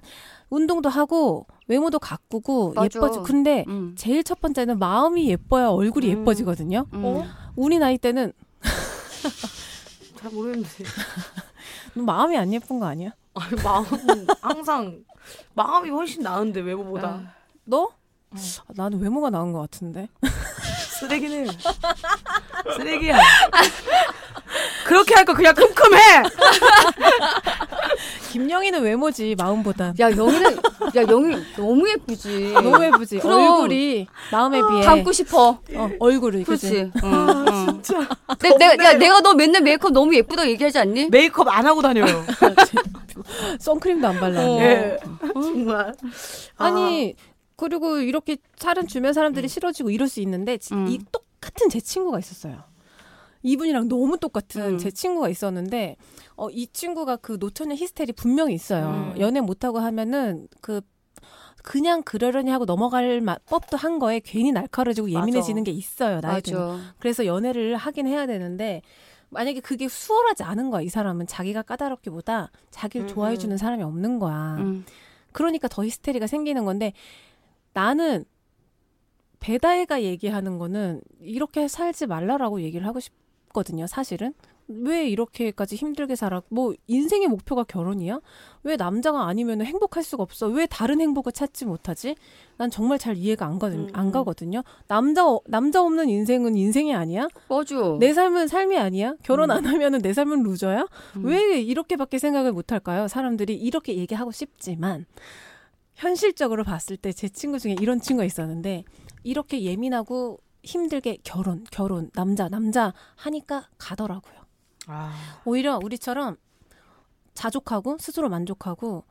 운동도 하고 외모도 가꾸고 맞아. 예뻐지. 근데 음. 제일 첫 번째는 마음이 예뻐야 얼굴이 음. 예뻐지거든요. 음. 어? 우리 나이 때는 잘 모르겠는데. 너 마음이 안 예쁜 거 아니야? 아니, 마음은 항상 마음이 훨씬 나은데 외모보다 아. 너? 어. 아, 나는 외모가 나은 것 같은데. 쓰레기는 쓰레기야. 그렇게 할 거 그냥 큼큼해. 김영희는 외모지 마음보다. 야 영희는 야 영희 너무 예쁘지. 너무 예쁘지. 그럼. 얼굴이 마음에 비해. 닮고 싶어. 어, 얼굴이 그렇지. 응, 응. 진짜. 내, 내가 야, 내가 너 맨날 메이크업 너무 예쁘다고 얘기하지 않니? 메이크업 안 하고 다녀요. 선크림도 안 발랐네. 예. 정말. 아, 아니 그리고 이렇게 사람 주변 사람들이 싫어지고 이럴 수 있는데 지- 음. 이 똑같은 제 친구가 있었어요. 이분이랑 너무 똑같은 음. 제 친구가 있었는데 어, 이 친구가 그 노처녀 히스테리 분명히 있어요. 음. 연애 못하고 하면은 그 그냥 그러려니 하고 넘어갈 마- 법도 한 거에 괜히 날카로워지고 예민해지는 게 있어요. 나이. 맞아. 그래서 연애를 하긴 해야 되는데 만약에 그게 수월하지 않은 거야. 이 사람은 자기가 까다롭기보다 자기를 음, 좋아해 음. 주는 사람이 없는 거야. 음. 그러니까 더 히스테리가 생기는 건데 나는 배다혜가 얘기하는 거는 이렇게 살지 말라라고 얘기를 하고 싶거든요. 사실은 왜 이렇게까지 힘들게 살아? 뭐 인생의 목표가 결혼이야? 왜 남자가 아니면 행복할 수가 없어? 왜 다른 행복을 찾지 못하지? 난 정말 잘 이해가 안, 가, 음, 안 음. 가거든요. 남자 어- 남자 없는 인생은 인생이 아니야? 맞아. 내 삶은 삶이 아니야? 결혼 안 하면은 내 삶은 루저야? 음. 왜 이렇게밖에 생각을 못 할까요? 사람들이 이렇게 얘기하고 싶지만 현실적으로 봤을 때 제 친구 중에 이런 친구가 있었는데 이렇게 예민하고 힘들게 결혼, 결혼, 남자, 남자 하니까 가더라고요. 아, 오히려 우리처럼 자족하고 스스로 만족하고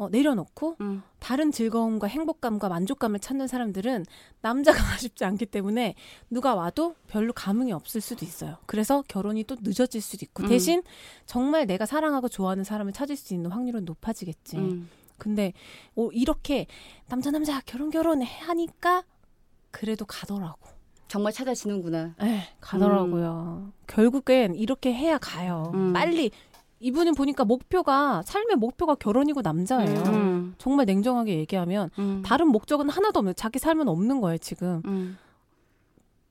어, 내려놓고 음. 다른 즐거움과 행복감과 만족감을 찾는 사람들은 남자가 쉽지 않기 때문에 누가 와도 별로 감흥이 없을 수도 있어요. 그래서 결혼이 또 늦어질 수도 있고 음. 대신 정말 내가 사랑하고 좋아하는 사람을 찾을 수 있는 확률은 높아지겠지. 음. 근데 오, 이렇게 남자 남자 결혼 결혼 하니까 그래도 가더라고. 정말 찾아지는구나. 에 가더라고요. 결국엔 이렇게 해야 가요. 음. 빨리 이분은 보니까 목표가 삶의 목표가 결혼이고 남자예요. 음. 정말 냉정하게 얘기하면 음. 다른 목적은 하나도 없는 자기 삶은 없는 거예요 지금.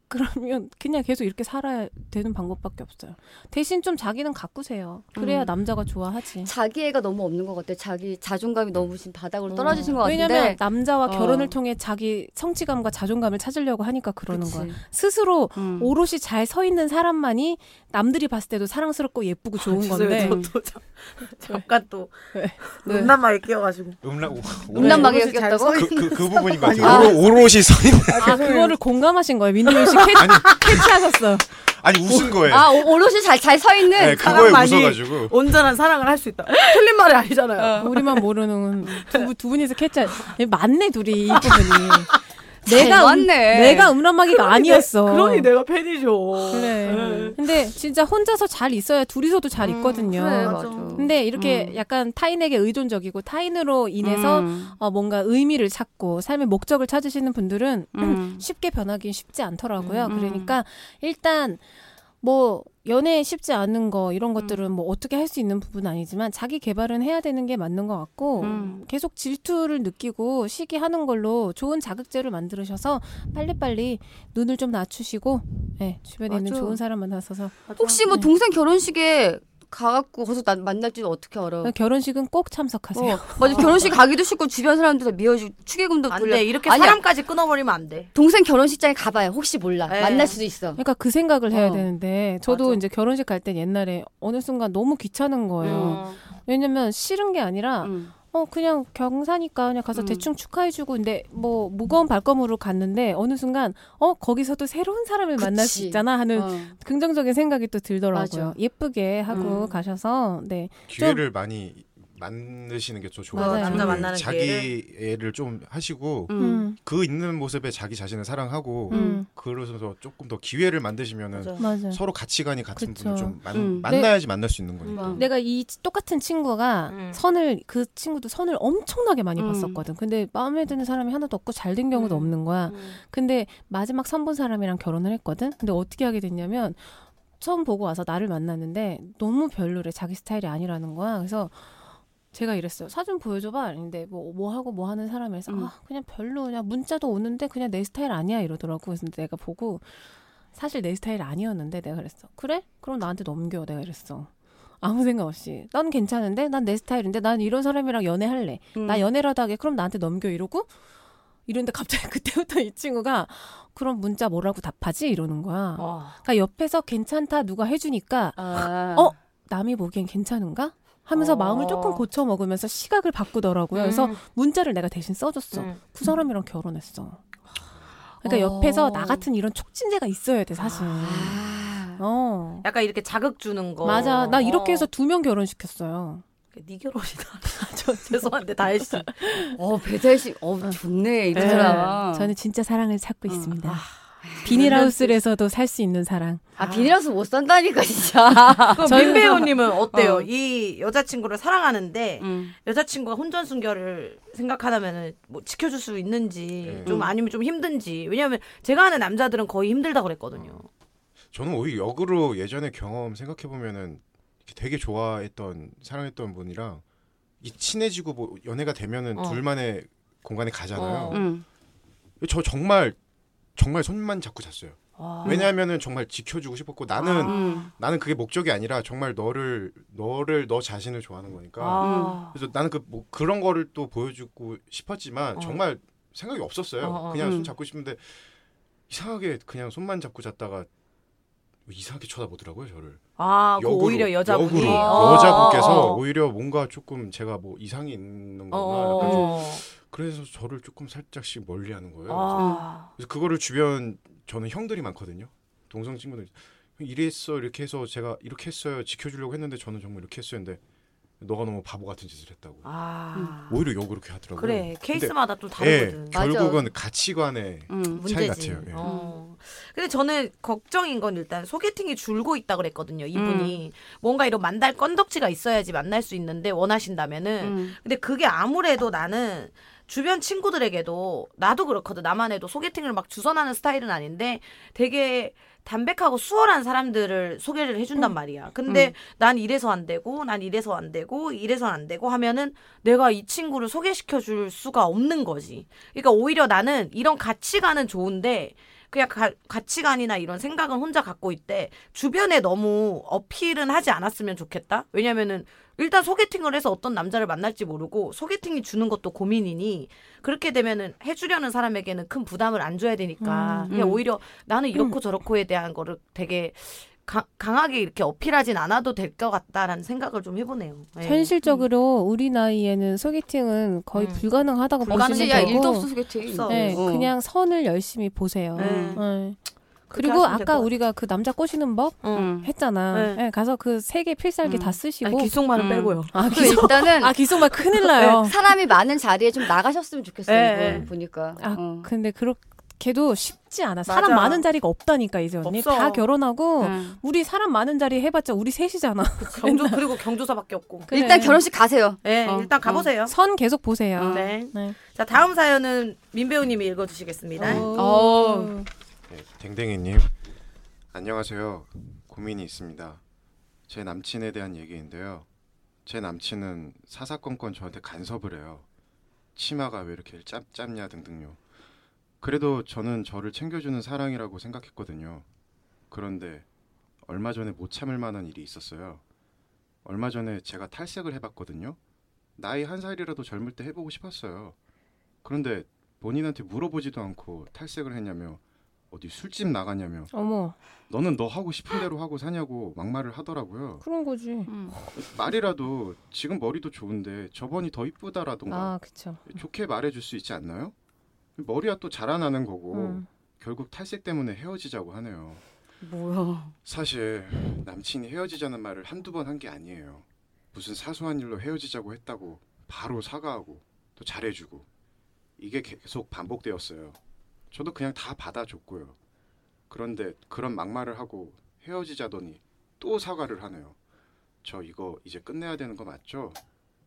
음. 그러면 그냥 계속 이렇게 살아야 되는 방법밖에 없어요. 대신 좀 자기는 가꾸세요. 그래야 음. 남자가 좋아하지. 자기애가 너무 없는 것 같아. 자기 자존감이 너무 지금 바닥으로 떨어지신 것 같은데. 왜냐면 남자와 어. 결혼을 통해 자기 성취감과 자존감을 찾으려고 하니까 그러는 그치. 거야. 스스로 음. 오롯이 잘 서 있는 사람만이 남들이 봤을 때도 사랑스럽고 예쁘고 좋은 건데. 저 또, 잠- 잠깐 또? 음란마에 끼어가지고. 음란 잘 꼈다고? 서 그, 그, 그 부분인 것 아니, 같아요. 오로, 오롯이 서 있는 아 그거를 공감하신 거예요. 민니윤 씨 캐, 캐치하셨어. 아니 웃은 거예요. 아, 오- 오롯이 잘 잘 서 있는. 네, 그거에 웃어가지고 온전한 사랑을 할 수 있다. 틀린 말이 아니잖아요. 우리만 모르는 두, 분- 두 분이서 캐치. 맞네 둘이 이 부분이. 잘 내가 음, 맞네. 내가 음란마귀가 아니었어. 그러니 내가 팬이죠. 그래. 네. 근데 진짜 혼자서 잘 있어야 둘이서도 잘 음, 있거든요. 그래, 맞아. 맞아. 근데 이렇게 음. 약간 타인에게 의존적이고 타인으로 인해서 음. 어, 뭔가 의미를 찾고 삶의 목적을 찾으시는 분들은 음. 쉽게 변하기 쉽지 않더라고요. 음. 그러니까 일단 뭐 연애 쉽지 않은 거 이런 것들은 뭐 어떻게 할 수 있는 부분은 아니지만 자기 개발은 해야 되는 게 맞는 것 같고 음. 계속 질투를 느끼고 시기하는 걸로 좋은 자극제를 만들으셔서 빨리빨리 눈을 좀 낮추시고 예, 주변에 있는 맞아. 좋은 사람 만나서 혹시 뭐 네. 동생 결혼식에 가갖고 거기서 나, 만날지 어떻게 알아? 결혼식은 꼭 참석하세요. 어, 맞아 결혼식 가기도 싫고 주변 사람들 다 미워지고 축의금도 안 돌려. 돼. 이렇게 아니야. 사람까지 끊어버리면 안 돼. 동생 결혼식장에 가봐요. 혹시 몰라 네. 만날 수도 있어. 그러니까 그 생각을 해야 어. 되는데 저도 맞아. 이제 결혼식 갈 때 옛날에 어느 순간 너무 귀찮은 거예요. 어. 왜냐면 싫은 게 아니라 음. 어 그냥 경사니까 그냥 가서 음. 대충 축하해주고 근데 뭐 무거운 발걸음으로 갔는데 어느 순간 어 거기서도 새로운 사람을 만날 수 그치. 있잖아 하는 어. 긍정적인 생각이 또 들더라고요. 맞아. 예쁘게 하고 음. 가셔서 네 기회를 많이 만드시는 게 좀 좋아요. 맞아요. 남자 그 만나는 자기 애를 좀 하시고 음. 음. 그 있는 모습에 자기 자신을 사랑하고 음. 그러셔서 조금 더 기회를 만드시면은 맞아. 서로 가치관이 같은 그쵸. 분을 좀 만, 음. 만나야지 만날 수 있는 거니까. 음. 내가 이 똑같은 친구가 음. 선을 그 친구도 선을 엄청나게 많이 음. 봤었거든. 근데 마음에 드는 사람이 하나도 없고 잘 된 경우도 음. 없는 거야. 음. 근데 마지막 선 본 사람이랑 결혼을 했거든. 근데 어떻게 하게 됐냐면 처음 보고 와서 나를 만났는데 너무 별로래. 자기 스타일이 아니라는 거야. 그래서 제가 이랬어요. 사진 보여줘봐. 근데 뭐, 뭐 하고 뭐 하는 사람이라서 음. 아, 그냥 별로 그냥 문자도 오는데 그냥 내 스타일 아니야 이러더라고. 그래서 내가 보고 사실 내 스타일 아니었는데 내가 그랬어. 그래? 그럼 나한테 넘겨. 내가 그랬어. 아무 생각 없이. 난 괜찮은데? 난 내 스타일인데? 난 이런 사람이랑 연애할래. 음. 나 연애라도 하게. 그럼 나한테 넘겨. 이러고 이런데 갑자기 그때부터 이 친구가 그럼 문자 뭐라고 답하지? 이러는 거야. 와. 그러니까 옆에서 괜찮다 누가 해주니까 아. 어? 남이 보기엔 괜찮은가? 하면서 어. 마음을 조금 고쳐 먹으면서 시각을 바꾸더라고요. 그래서 음. 문자를 내가 대신 써줬어. 음. 그 사람이랑 결혼했어. 그러니까 어. 옆에서 나 같은 이런 촉진제가 있어야 돼 사실. 아. 어. 약간 이렇게 자극 주는 거. 맞아. 나 이렇게 어. 해서 두 명 결혼시켰어요. 네 결혼이다. 저 죄송한데 다혜 씨. 어 배달식 어 좋네 이런 사람. 저는 진짜 사랑을 찾고 어. 있습니다. 비닐하우스에서도 살 수 있는 사랑. 아 비닐하우스 못 산다니까 진짜. 그럼 저는- 민배우님은 어때요? 어. 이 여자친구를 사랑하는데 음. 여자친구가 혼전순결을 생각하다면은 뭐 지켜줄 수 있는지 네. 좀 아니면 좀 힘든지 왜냐하면 제가 아는 남자들은 거의 힘들다 그랬거든요. 저는 오히려 역으로 예전에 경험 생각해 보면은 되게 좋아했던 사랑했던 분이랑 이 친해지고 뭐 연애가 되면은 어. 둘만의 공간에 가잖아요. 어. 음. 저 정말 정말 손만 잡고 잤어요. 와. 왜냐하면은 정말 지켜주고 싶었고 나는 아. 음. 나는 그게 목적이 아니라 정말 너를 너를 너 자신을 좋아하는 거니까. 아. 그래서 나는 그 뭐 그런 거를 또 보여주고 싶었지만 어. 정말 생각이 없었어요. 어, 어. 그냥 음. 손 잡고 싶은데 이상하게 그냥 손만 잡고 잤다가 이상하게 쳐다보더라고요 저를. 아, 그 역으로, 오히려 여자분이 역으로. 어. 여자분께서 어. 오히려 뭔가 조금 제가 뭐 이상이 있는 거나 어. 약간 좀 어. 그래서 저를 조금 살짝씩 멀리하는 거예요. 아. 그래서 그거를 주변 저는 형들이 많거든요. 동성 친구들 이랬어 이렇게 해서 제가 이렇게 했어요 지켜주려고 했는데 저는 정말 이렇게 했었는데 너가 너무 바보 같은 짓을 했다고. 아. 오히려 욕 그렇게 하더라고요. 그래 케이스마다 또 예, 다르거든. 맞아. 결국은 가치관의 음. 차이 문제지. 같아요. 예. 어. 근데 저는 걱정인 건 일단 소개팅이 줄고 있다 그랬거든요. 이분이 뭔가 이런 만날 건덕지가 있어야지 만날 수 있는데 원하신다면은. 음. 근데 그게 아무래도 나는 주변 친구들에게도 나도 그렇거든. 나만 해도 소개팅을 막 주선하는 스타일은 아닌데 되게 담백하고 수월한 사람들을 소개를 해준단 말이야. 근데 난 이래서 안 되고, 난 이래서 안 되고, 이래서 안 되고 하면은 내가 이 친구를 소개시켜 줄 수가 없는 거지. 그러니까 오히려 나는 이런 가치관은 좋은데 그냥 가, 가치관이나 이런 생각은 혼자 갖고 있대. 주변에 너무 어필은 하지 않았으면 좋겠다. 왜냐면은 일단 소개팅을 해서 어떤 남자를 만날지 모르고 소개팅이 주는 것도 고민이니 그렇게 되면은 해주려는 사람에게는 큰 부담을 안 줘야 되니까 음, 그냥 음. 오히려 나는 이렇고 저렇고에 대한 거를 되게 강, 강하게 이렇게 어필하진 않아도 될 것 같다라는 생각을 좀 해보네요. 예. 현실적으로 우리 나이에는 소개팅은 거의 음. 불가능하다고. 보시면 야 되고 일도 없어 소개팅. 없어. 네, 어. 그냥 선을 열심히 보세요. 네. 네. 그리고 아까. 우리가 그 남자 꼬시는 법 응. 음. 했잖아. 네. 네, 가서 그 세 개 필살기 음. 다 쓰시고. 아니, 귓속말은 음. 빼고요. 아, 그 기속, 일단은 아, 기속말 큰일 나요. 사람이 많은 자리에 좀 나가셨으면 좋겠어요. 네. 보니까. 아, 어. 근데 그렇 게도 쉽지 않아. 사람 맞아. 많은 자리가 없다니까, 이제 언니. 없어. 다 결혼하고, 음. 우리 사람 많은 자리 해봤자 우리 셋이잖아. 경조 그리고 경조사밖에 없고. 그래. 일단 결혼식 가세요. 네, 어, 일단 가보세요. 선 계속 보세요. 어. 네. 네. 자 다음 사연은 민배우님이 읽어주시겠습니다. 어. 네, 댕댕이님 안녕하세요. 고민이 있습니다. 제 남친에 대한 얘기인데요. 제 남친은 사사건건 저한테 간섭을 해요. 치마가 왜 이렇게 짭, 짭냐 등등요. 그래도 저는 저를 챙겨주는 사랑이라고 생각했거든요. 그런데 얼마 전에 못 참을 만한 일이 있었어요. 얼마 전에 제가 탈색을 해봤거든요. 나이 한 살이라도 젊을 때 해보고 싶었어요. 그런데 본인한테 물어보지도 않고 탈색을 했냐며 어디 술집 나갔냐며 어머, 너는 너 하고 싶은 대로 하고 사냐고 막말을 하더라고요. 그런 거지. 음. 말이라도 지금 머리도 좋은데 저번이 더 이쁘다라던가 아, 그쵸. 좋게 말해줄 수 있지 않나요? 머리가 또 자라나는 거고 음. 결국 탈색 때문에 헤어지자고 하네요. 뭐야. 사실 남친이 헤어지자는 말을 한두 번 한 게 아니에요. 무슨 사소한 일로 헤어지자고 했다고 바로 사과하고 또 잘해주고 이게 계속 반복되었어요. 저도 그냥 다 받아줬고요. 그런데 그런 막말을 하고 헤어지자더니 또 사과를 하네요. 저 이거 이제 끝내야 되는 거 맞죠?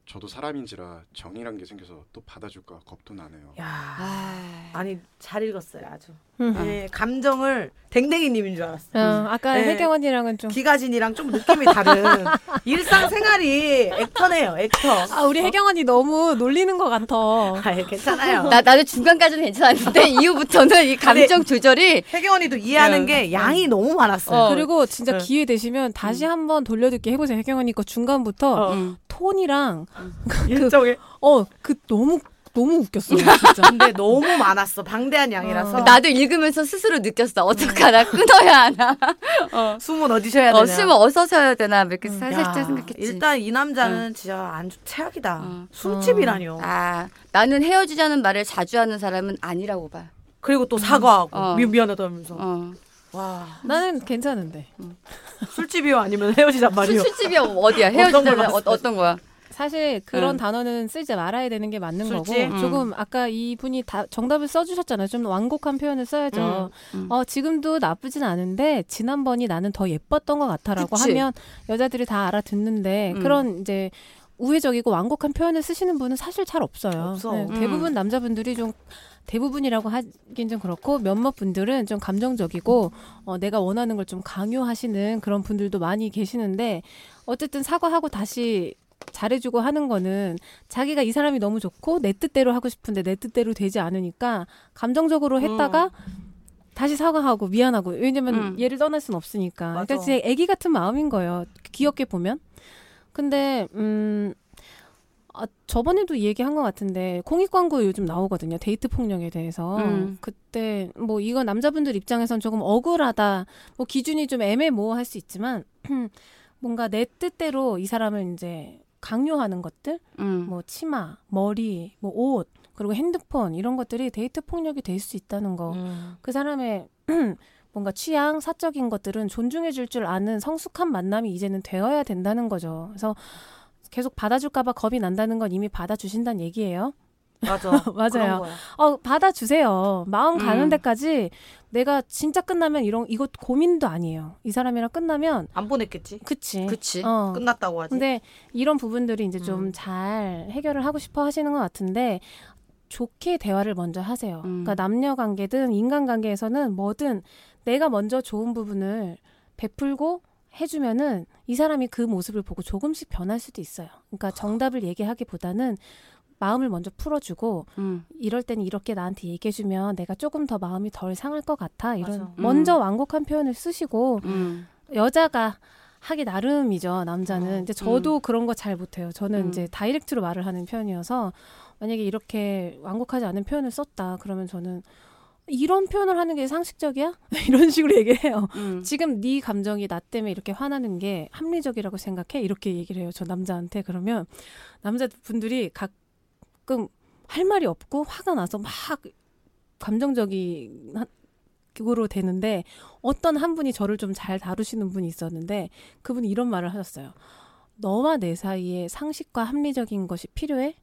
저도 사람인지라 정이란 게 생겨서 또 받아줄까 겁도 나네요. 야, 아. 아니 잘 읽었어요 아주. 음. 네, 감정을 댕댕이님인 줄 알았어. 어, 아까 네. 혜경 언니랑은 좀. 기가진이랑 좀 느낌이 다른 일상 생활이 액터네요 액터. 아, 우리 혜경 언니 너무 놀리는 것 같아. 아 괜찮아요. 나 나도 중간까지는 괜찮았는데 이후부터는 이 감정 조절이 혜경 언니도 이해하는 네. 게 양이 너무 많았어요. 어. 그리고 진짜 네. 기회 되시면 다시 한번 돌려듣기 해보세요. 혜경 언니 거 중간부터 어. 음. 톤이랑 일정에 어그 너무 너무 웃겼어요. 진짜. 근데 너무 많았어 방대한 양이라서 어. 나도 읽으면서 스스로 느꼈어. 어떡하나 끊어야 하나. 어. 숨은 어디 쉬어야 되냐. 어, 숨을 어디서 쉬어야 되나 뭐 이렇게 음. 살짝 야, 생각했지. 일단 이 남자는 진짜 안 좋- 최악이다. 어. 술집이라뇨. 아 나는 헤어지자는 말을 자주 하는 사람은 아니라고 봐. 그리고 또 사과하고 어. 미, 미안하다면서. 어. 와 나는 괜찮은데. 술집이요 아니면 헤어지잔 말이요. 술, 술집이 어디야? 어떤 걸 헤어지자는 어? 어떤 거야? 사실 그런 응. 단어는 쓰지 말아야 되는 게 맞는 술집? 거고 음. 조금 아까 이분이 다 정답을 써주셨잖아요. 좀 완곡한 표현을 써야죠. 음. 어 지금도 나쁘진 않은데 지난번이 나는 더 예뻤던 것 같아라고 그치. 하면 여자들이 다 알아듣는데 음. 그런 이제 우회적이고 완곡한 표현을 쓰시는 분은 사실 잘 없어요. 없어. 네, 음. 대부분 남자분들이 좀 대부분이라고 하긴 좀 그렇고 몇몇 분들은 좀 감정적이고 어, 내가 원하는 걸 좀 강요하시는 그런 분들도 많이 계시는데 어쨌든 사과하고 다시 잘해주고 하는 거는 자기가 이 사람이 너무 좋고 내 뜻대로 하고 싶은데 내 뜻대로 되지 않으니까 감정적으로 했다가 다시 사과하고 미안하고 왜냐면 음. 얘를 떠날 순 없으니까 맞아. 그러니까 제 애기 같은 마음인 거예요 귀엽게 보면 근데 음 아, 저번에도 이 얘기한 것 같은데 공익 광고 요즘 나오거든요 데이트 폭력에 대해서 음. 그때 뭐 이거 남자분들 입장에선 조금 억울하다 뭐 기준이 좀 애매모호할 수 있지만 뭔가 내 뜻대로 이 사람을 이제 강요하는 것들 음. 뭐 치마 머리 뭐 옷 그리고 핸드폰 이런 것들이 데이트 폭력이 될 수 있다는 거 음. 그 사람의 뭔가 취향, 사적인 것들은 존중해 줄 줄 아는 성숙한 만남이 이제는 되어야 된다는 거죠. 그래서 계속 받아줄까봐 겁이 난다는 건 이미 받아주신다는 얘기예요. 맞아. 맞아요. 어, 받아주세요. 마음 가는 음. 데까지 내가 진짜 끝나면 이런, 이거 고민도 아니에요. 이 사람이랑 끝나면, 안 보냈겠지. 그치. 그치. 어. 끝났다고 하지. 근데 이런 부분들이 이제 좀 음. 잘 해결을 하고 싶어 하시는 것 같은데 좋게 대화를 먼저 하세요. 음. 그러니까 남녀 관계든 인간 관계에서는 뭐든 내가 먼저 좋은 부분을 베풀고 해주면은 이 사람이 그 모습을 보고 조금씩 변할 수도 있어요. 그러니까 정답을 얘기하기보다는 마음을 먼저 풀어주고 음. 이럴 때는 이렇게 나한테 얘기해주면 내가 조금 더 마음이 덜 상할 것 같아. 이런 맞아. 먼저 음. 완곡한 표현을 쓰시고 음. 여자가 하기 나름이죠. 남자는. 어, 이제 저도 그런 거 잘 못해요. 저는 음. 이제 다이렉트로 말을 하는 편이어서 만약에 이렇게 완곡하지 않은 표현을 썼다. 그러면 저는 이런 표현을 하는 게 상식적이야? 이런 식으로 얘기를 해요. 음. 지금 네 감정이 나 때문에 이렇게 화나는 게 합리적이라고 생각해? 이렇게 얘기를 해요. 저 남자한테. 그러면 남자분들이 가끔 할 말이 없고 화가 나서 막 감정적인 으로 되는데 어떤 한 분이 저를 좀 잘 다루시는 분이 있었는데 그분이 이런 말을 하셨어요. 너와 내 사이에 상식과 합리적인 것이 필요해?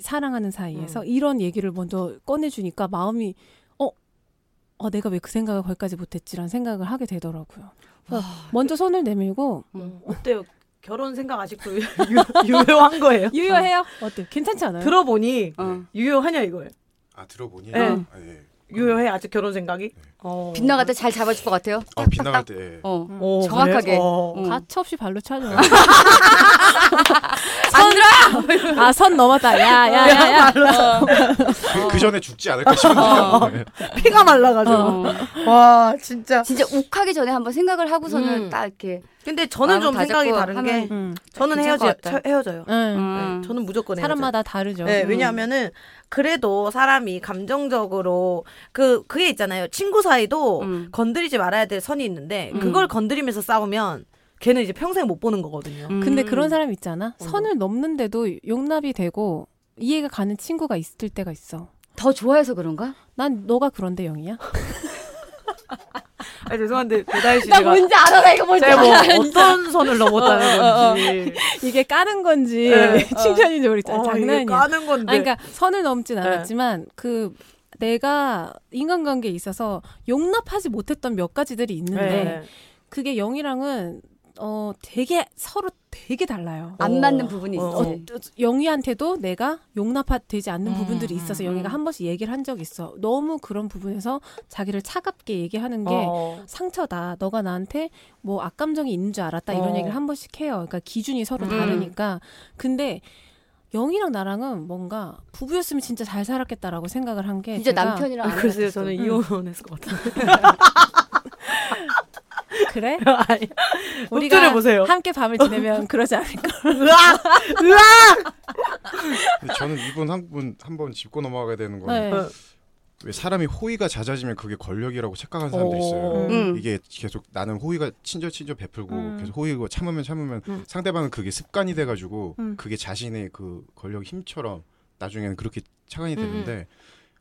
사랑하는 사이에서 이런 얘기를 먼저 꺼내주니까 마음이 어, 어 내가 왜 그 생각을 거기까지 못했지라는 생각을 하게 되더라고요. 그래서 먼저 손을 내밀고 음, 어때요? 결혼 생각 아직도 유, 유효한 거예요? 유효해요. 어때? 괜찮지 않아요? 들어보니 어. 유효하냐 이거예요. 아 들어보니 네. 아, 예. 유효해 아직 결혼 생각이? 어. 빗나갈 때 잘 잡아줄 것 같아요. 어, 빗나갈 때 예. 어. 어, 정확하게. 그래? 어. 음. 가차 없이 발로 차죠. 안 아선 넘었다. 야 야 야야. 그, 그 전에 죽지 않을까 싶은데요. 네. 피가 말라가지고. 어. 와 진짜. 진짜 욱하기 전에 한번 생각을 하고서는 음. 딱 이렇게. 근데 저는 좀 생각이 다른 게 음. 저는 헤어져. 헤어져요. 응. 음. 네, 저는 무조건 헤어져요. 사람마다 다르죠. 네, 음. 왜냐하면은 그래도 사람이 감정적으로 그 그게 있잖아요. 친구 사이도 음. 건드리지 말아야 될 선이 있는데 음. 그걸 건드리면서 싸우면 걔는 이제 평생 못 보는 거거든요. 음. 근데 그런 사람 있잖아. 어. 선을 넘는데도 용납이 되고 이해가 가는 친구가 있을 때가 있어. 더 좋아해서 그런가? 난 너가 그런데 영이야? 아, 죄송한데 배다혜 씨 나 제가 뭔지 알아, 나 이거 뭔지 제가 뭐 알아. 어떤 선을 넘었다는 건지 이게 까는 건지 네. 칭찬인지 모르겠잖아. 어, 이게 장난이야. 까는 건데. 아니, 그러니까 선을 넘진 네. 않았지만 그 내가 인간관계에 있어서 용납하지 못했던 몇 가지들이 있는데 네. 그게 영이랑은 어 되게 서로 되게 달라요. 안 어. 맞는 부분이 어, 있지. 어, 영희한테도 내가 용납되지 않는 음, 부분들이 있어서 음, 영희가 음. 한 번씩 얘기를 한 적이 있어. 너무 그런 부분에서 자기를 차갑게 얘기하는 게 어. 상처다. 너가 나한테 뭐 악감정이 있는 줄 알았다. 이런 어. 얘기를 한 번씩 해요. 그러니까 기준이 서로 음. 다르니까. 근데 영희랑 나랑은 뭔가 부부였으면 진짜 잘 살았겠다라고 생각을 한게 제가 남편이랑 아, 안 글쎄요. 저는 음. 이혼했을 것 같은데. 그래? 아니, 우리가 보세요. 함께 밤을 지내면 그러지 않을까? 으악! 으악! 저는 이분 한 분 한 번 짚고 넘어가야 되는 건 네. 어. 왜 사람이 호의가 잦아지면 그게 권력이라고 착각하는 사람도 있어요. 음. 이게 계속 나는 호의가 친절 친절 베풀고 음. 계속 호의고 참으면 참으면 음. 상대방은 그게 습관이 돼가지고 음. 그게 자신의 그 권력 힘처럼 나중에는 그렇게 착안이 되는데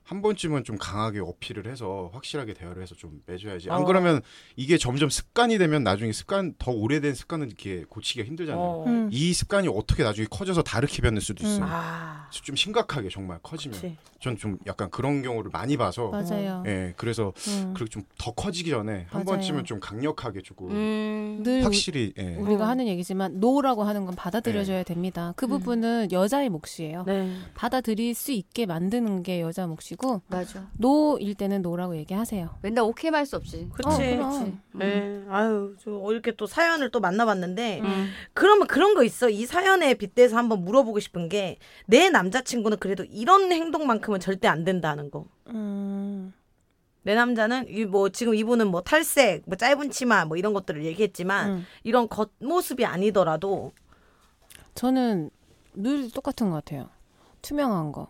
한 번쯤은 좀 강하게 어필을 해서 확실하게 대화를 해서 좀 매줘야지. 안 어. 그러면 이게 점점 습관이 되면 나중에 습관 더 오래된 습관은 이렇게 고치기가 힘들잖아요. 어. 음. 이 습관이 어떻게 나중에 커져서 다르게 변할 수도 있어요. 음. 아, 좀 심각하게 정말 커지면. 전 좀 약간 그런 경우를 많이 봐서 맞아요. 예, 그래서 음. 그리고 좀더 커지기 전에 한 맞아요. 번쯤은 좀 강력하게 조금 음. 늘 확실히 예. 우리가 어. 하는 얘기지만 no라고 하는 건 받아들여줘야 됩니다. 그 부분은 여자의 몫이에요. 네. 받아들일 수 있게 만드는 게 여자 몫이 고 맞아. no일 때는 no라고 얘기하세요. 맨날 오케이 말 수 없지. 그치. 어, 그럼. 네. 아유, 저 이렇게 또 사연을 또 만나봤는데, 음. 그러면 그런 거 있어. 이 사연에 빗대서 한번 물어보고 싶은 게, 내 남자친구는 그래도 이런 행동만큼은 절대 안 된다는 거. 음, 내 남자는 이 뭐 지금 이분은 뭐 탈색, 뭐 짧은 치마 뭐 이런 것들을 얘기했지만 음. 이런 겉모습이 아니더라도 저는 늘 똑같은 것 같아요. 투명한 거.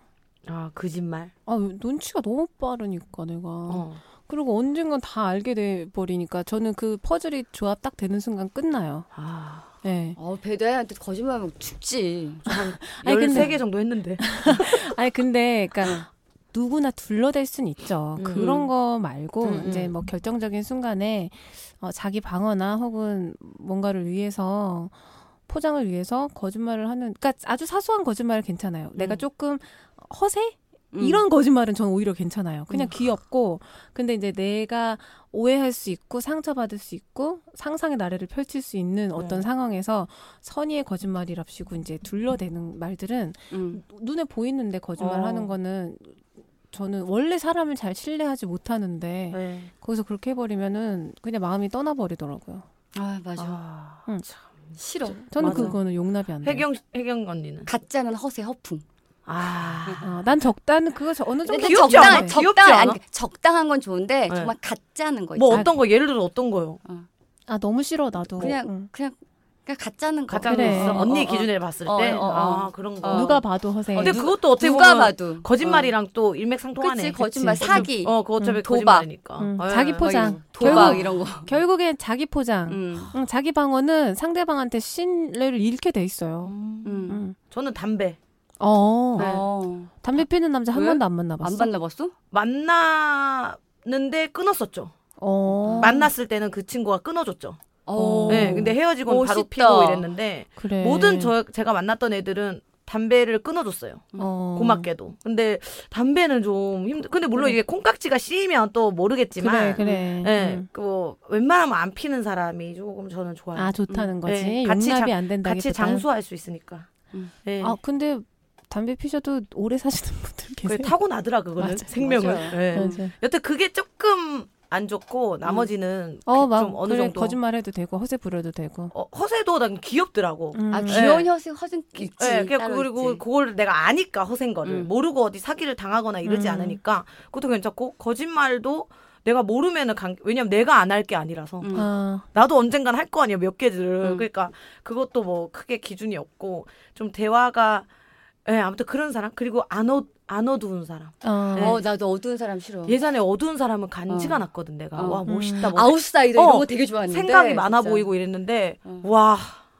아 거짓말. 아, 눈치가 너무 빠르니까 내가. 어. 그리고 언젠간 다 알게 돼 버리니까 저는 그 퍼즐이 조합 딱 되는 순간 끝나요. 아, 네. 어, 배다이한테 거짓말하면 죽지. 아니, 근데- 13개 정도 했는데. 아니 근데 그러니까 누구나 둘러댈 순 있죠. 음. 그런 거 말고 음, 음. 이제 뭐 결정적인 순간에 어, 자기 방어나 혹은 뭔가를 위해서 포장을 위해서 거짓말을 하는 그러니까 아주 사소한 거짓말은 괜찮아요. 내가 음. 조금 허세 음. 이런 거짓말은 저는 오히려 괜찮아요. 그냥 귀엽고 근데 이제 내가 오해할 수 있고 상처받을 수 있고 상상의 나래를 펼칠 수 있는 어떤 네. 상황에서 선의의 거짓말이랍시고 이제 둘러대는 말들은 음. 눈에 보이는데 거짓말 어. 하는 거는 저는 원래 사람을 잘 신뢰하지 못하는데 네. 거기서 그렇게 해버리면은 그냥 마음이 떠나버리더라고요. 아 맞아. 아, 응. 싫어. 저는 맞아. 그거는 용납이 안 돼요. 혜경 혜경 언니는. 가짜는 허세 허풍. 아. 어, 난 적다는 그거 저 어느 정도 근데 귀엽지 적당 않아? 귀엽지 적당 않아? 아니 적당한 건 좋은데 네. 정말 가짜는 거뭐 있잖아. 어떤 거 예를 들어 어떤 거요? 아 너무 싫어 나도. 그냥 응. 그냥 그냥 가짜는 거. 가짜 그래. 어, 언니 어, 어. 기준에 봤을 어, 때. 어, 어. 아 그런 거. 어. 누가 봐도 허세. 근데 누- 그것도 어떻게 누가 보면 봐도 거짓말이랑 또 일맥상통하네. 그치, 거짓말, 그치. 사기. 어, 그거 어차피 응, 도박. 거짓말이니까. 응, 예. 자기 어, 포장. 도박 결국- 이런 거. 결국엔 자기 포장. 음. 응, 자기 방어는 상대방한테 신뢰를 잃게 돼 있어요. 음. 음. 응. 저는 담배 어. 네. 어. 담배 피는 남자 한 왜? 번도 안 만나봤어. 안 만나봤어? 만났는데 끊었었죠. 어. 만났을 때는 그 친구가 끊어줬죠. 어. 네, 근데 헤어지고 바로 멋있다. 피고 이랬는데 그래. 모든 저 제가 만났던 애들은 담배를 끊어줬어요. 어. 고맙게도. 근데 담배는 좀 힘들. 근데 물론 그래. 이게 콩깍지가 씌이면 또 모르겠지만. 그래 그래. 예, 음. 그 웬만하면 안 피는 사람이 조금 저는 좋아요. 아 좋다는 거지. 네, 같이 용납이 장- 안 된다기 같이 장수할 수 있으니까. 음. 예. 아 근데 담배 피셔도 오래 사시는 분들 계세요. 타고 나더라 그거는 맞아, 생명을. 맞아요. 예. 맞아. 여튼 그게 조금 안 좋고 나머지는 어, 그막좀 어느 그래, 정도 거짓말 해도 되고 허세 부려도 되고. 어, 허세도 난 귀엽더라고. 음. 아 네. 귀여운 허세 허세 있지. 예, 그냥 따로 그리고 있지. 그걸 내가 아니까 허세인 거를 음. 모르고 어디 사기를 당하거나 이러지 음. 않으니까 그것도 괜찮고 거짓말도 내가 모르면은 관, 왜냐면 내가 안 할 게 아니라서 음. 아, 나도 언젠간 할 거 아니야 몇 개들을 음. 그러니까 그것도 뭐 크게 기준이 없고 좀 대화가 예 아무튼 그런 사람 그리고 안, 어, 안 어두운 사람 어. 네. 어 나도 어두운 사람 싫어. 예전에 어두운 사람은 간지가 어. 났거든 내가 어. 와 멋있다 음. 뭐 아웃사이더 어, 이런 거 되게 좋아했는데 생각이 많아 진짜. 보이고 이랬는데 어. 와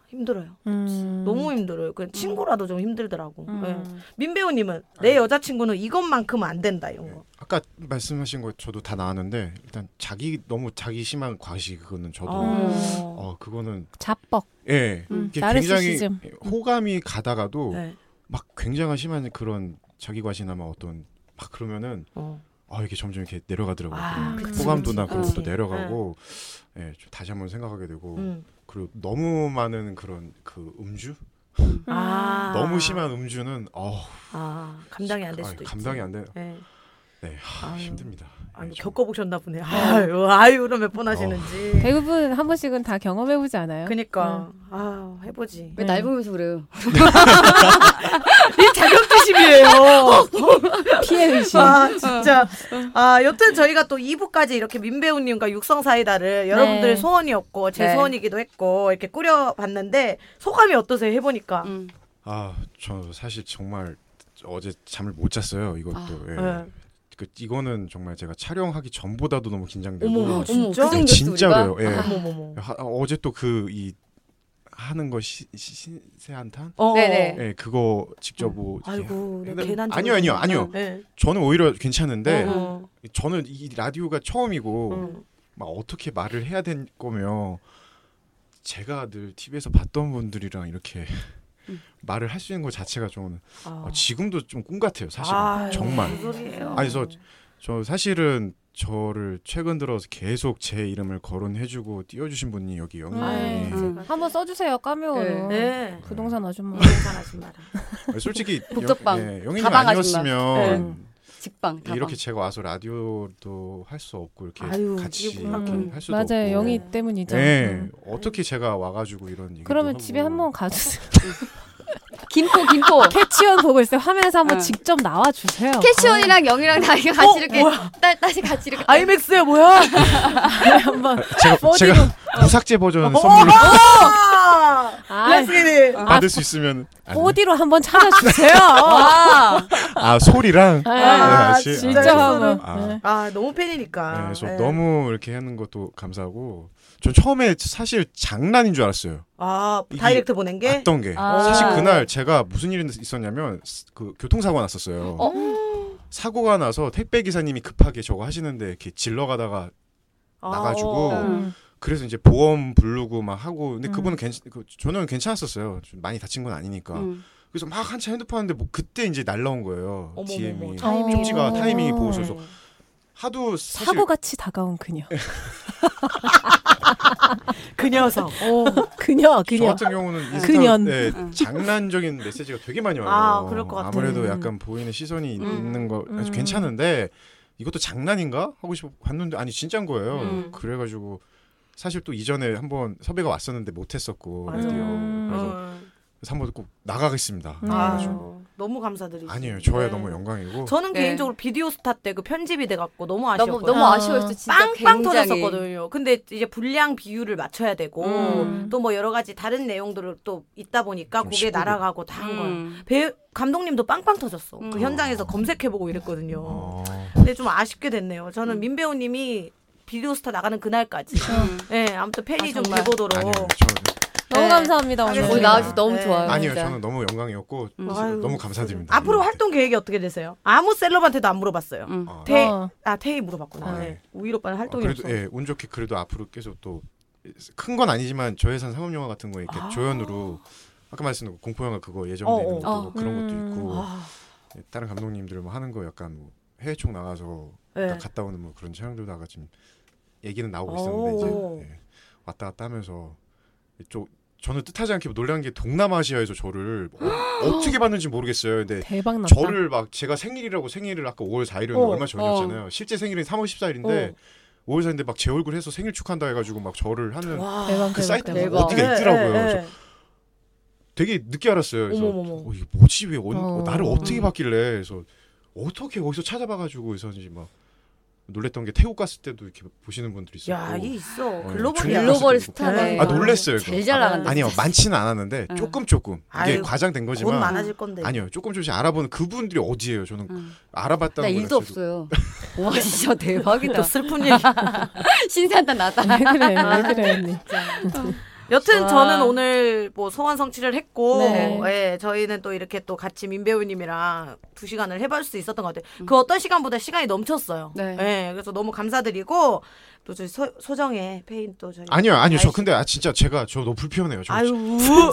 힘들어요 음. 너무 힘들어요 그 친구라도 좀 힘들더라고 음. 예. 민 배우님은 내 여자친구는 이것만큼은 안 된다 이런 거 아까 말씀하신 거 저도 다 나왔는데 일단 자기 너무 자기 심한 과시 그거는 저도 어, 어. 그거는 자뻑. 예 음, 굉장히 나르시시즘. 호감이 가다가도 네. 막 굉장한 심한 그런 자기 과시나 막 어떤 막 그러면은 어. 아 이게 점점 이렇게 내려가더라고요. 아, 그 그치, 호감도나 그치. 그런 것도. 내려가고 예, 좀 다시 한번 생각하게 되고 음. 그리고 너무 많은 그런 그 음주 아. 너무 심한 음주는 어 아, 감당이 안 될 수도 있지. 감당이 안 돼. 네. 네 하, 아유. 힘듭니다. 아니, 예, 좀- 겪어보셨나 보네. 아유, 아유를 몇번 하시는지. 대부분 한 번씩은 다 경험해보지 않아요? 그니까. 아, 해보지. 왜날 보면서 그래요? 이 자격지심이에요. 피해 의식. 아, 진짜. 아, 여튼 저희가 또 2부까지 이렇게 민배우님과 육성사이다를 여러분들의 소원이었고, 제 네. 소원이기도 했고, 이렇게 꾸려봤는데, 소감이 어떠세요? 해보니까. 음. 아, 저 사실 정말 어제 잠을 못 잤어요. 이것도. 아, 예. 네. 그 이거는 정말 제가 촬영하기 전보다도 너무 긴장되고 어머, 어머, 진짜? 그 진짜로요. 예. 하- 어제 또 그 이 하는 거 시, 시, 신세 한탄? 어. 네네. 예, 그거 직접 뭐 아이고, 내 근데- 괜한 아니요, 아니요, 아니요. 네. 저는 오히려 괜찮은데 어. 저는 이 라디오가 처음이고 음. 막 어떻게 말을 해야 될 거며 제가 늘 TV에서 봤던 분들이랑 이렇게 음. 말을 할 수 있는 것 자체가 저는 아. 어, 지금도 좀 꿈 같아요 사실은 아유, 정말 무슨 소리예요. 아니, 저- 저 사실은 저를 최근 들어서 계속 제 이름을 거론해주고 띄워주신 분이 여기 영희 아유, 분이 음. 한번 써주세요 까메오로. 네. 부동산 아줌마. 부동산 아줌마라. 솔직히 복잡방. 영, 예, 영희님 아니었으면 직방 다방. 이렇게 제가 와서 라디오도 할 수 없고 이렇게 아유, 같이 이렇게 음, 할 수도 맞아요. 없고 영희 때문이죠. 네, 음. 어떻게 제가 와가지고 이런 그러면 하고. 집에 한번 가주세요. 김포 김포. 캐치원 보고 있어요. 화면에서 한번 응. 직접 나와 주세요. 캐시온이랑 영이랑 다 이렇게 같이 어, 이렇게 뭐야? 따, 다시 같이 이렇게 아이맥스야 뭐야? 한번 제가 어디로- 제가 무삭제 버전 어, 선물로 아, 아, 레스기니. 받을 수 있으면 안 돼. 4D로 한번 찾아주세요. 와. 아 소리랑 네, 아? 진짜 아. 아. 네. 아 너무 팬이니까. 네, 네. 너무 이렇게 하는 것도 감사하고 전 처음에 사실 장난인 줄 알았어요. 아 다이렉트 보낸 게. 왔던 게 아. 사실 그날 제가 무슨 일이 있었냐면 그 교통사고 가 났었어요. 어? 사고가 나서 택배 기사님이 급하게 저거 하시는데 이렇게 질러 가다가 아, 나가지고 어. 음. 그래서 이제 보험 부르고 막 하고 근데 음. 그분은 괜찮 그 저는 괜찮았었어요. 좀 많이 다친 건 아니니까. 음. 그래서 막 한참 핸드폰 하는데 뭐 그때 이제 날라온 거예요. 어머머머, DM이. 타이밍. 쪽지가 어. 타이밍이 보고서 하도 사실 사고같이 다가온 그녀. 그 녀석. 어. 그녀, 저 그녀. 같은 경우는 인스타 그년. 네, 응. 장난적인 메시지가 되게 많이 와요. 아, 그럴 것 같아. 아무래도 음. 약간 보이는 시선이 음. 있는 거 아주 음. 괜찮은데 이것도 장난인가 하고 싶어 봤는데 아니 진짜인 거예요. 음. 그래가지고 사실 또 이전에 한번 섭외가 왔었는데 못했었고 맞아. 라디오 음. 그래서, 어. 그래서 한번 꼭 나가겠습니다. 음. 그래가지고 아, 너무 감사드리죠. 아니에요, 저야 네. 너무 영광이고 저는 네. 개인적으로 비디오 스타 때 그 편집이 돼갖고 너무 너무 아쉬웠거든요. 너무 아. 아쉬웠어 진짜 빵빵 굉장히. 터졌었거든요. 근데 이제 분량 비율을 맞춰야 되고 음. 또뭐 여러 가지 다른 내용들을 또 있다 보니까 쉽고 날아가고 다 한 거예요. 음. 배 감독님도 빵빵 터졌어. 음. 그 현장에서 검색해보고 이랬거든요. 어, 근데 좀 아쉽게 됐네요. 음. 저는 민 배우님이 비디오 스타 나가는 그날까지. 음. 네, 아무튼 팬이 아, 좀. 돼보도록. 아니에요, 저는 너무 네. 감사합니다, 오늘. 오늘 나와주셔서 너무 네. 좋아요. 아니요, 진짜. 저는 너무 영광이었고 음. 아유, 너무 감사드립니다. 앞으로. 활동 계획이 어떻게 되세요? 아무 셀럽한테도 안 물어봤어요. 음. 어. 태, 어. 아 태희 물어봤구나. 아, 네. 네. 우일 오빠는 어, 활동이 그래도 없어. 예, 운 좋게 그래도 앞으로 계속 또 큰 건 아니지만 저예산 상업 영화 같은 거 이렇게 아. 조연으로 아까 말씀드린 공포 영화 그거 예정돼 어, 있는 어. 것도 그런 것도 음. 있고 아, 예, 다른 감독님들 뭐 하는 거 약간 뭐 해외 쪽 나가서 네. 갔다 오는 뭐 그런 촬영도 나가 지금 얘기는 나오고 오. 있었는데 이제 예, 왔다 갔다 하면서 좀 저는 뜻하지 않게 놀란 게 동남아시아에서 저를 어, 떻게 봤는지 모르겠어요. 근데 대박 났다. 저를 막 제가 생일이라고 생일을 아까 5월 4일이었는데 어, 얼마 전이었잖아요. 실제 생일은 3월 14일인데 5월 4일인데 막 제 얼굴 해서 생일 축하한다 해가지고 막 저를 하는 와. 대박, 그 대박, 사이트가 대박. 대박. 어디가 네, 있더라고요. 네, 그래서 네. 되게 늦게 알았어요. 그래서 어머머머. 어, 이게 뭐지 왜 어, 어. 나를 어떻게 봤길래 그래서 어떻게 어디서 찾아봐가지고 있었는지 막 놀랬던 게 태국 갔을 때도 이렇게 보시는 분들이 있었고 야, 이 있어. 어, 글로벌 때도 스타네. 아 놀랬어요. 제일 그거. 잘 나간다. 아니요 많지는 않았는데 응. 조금 조금 이게 아유, 과장된 곧 거지만 많아질 건데. 아니요 조금 조금씩 알아보는 그분들이 어디예요? 저는 음. 알아봤다는 일도 자체도- 없어요. 와 진짜 또 대박이다. 슬픈 얘기. 신세한탄 나다. 왜 그래, 왜 그래, 언니. 여튼 와. 저는 오늘 뭐 소원 성취를 했고, 네. 예, 저희는 또 이렇게 또 같이 민 배우님이랑 두 시간을 해볼 수 있었던 것 같아요. 음. 그 어떤 시간보다 시간이 넘쳤어요. 네. 예, 그래서 너무 감사드리고 또 저희 소, 소정의 페이 또 저희 아니요 아니요 저. 근데 아 진짜 제가 저 너무 불편해요. 저, 아유,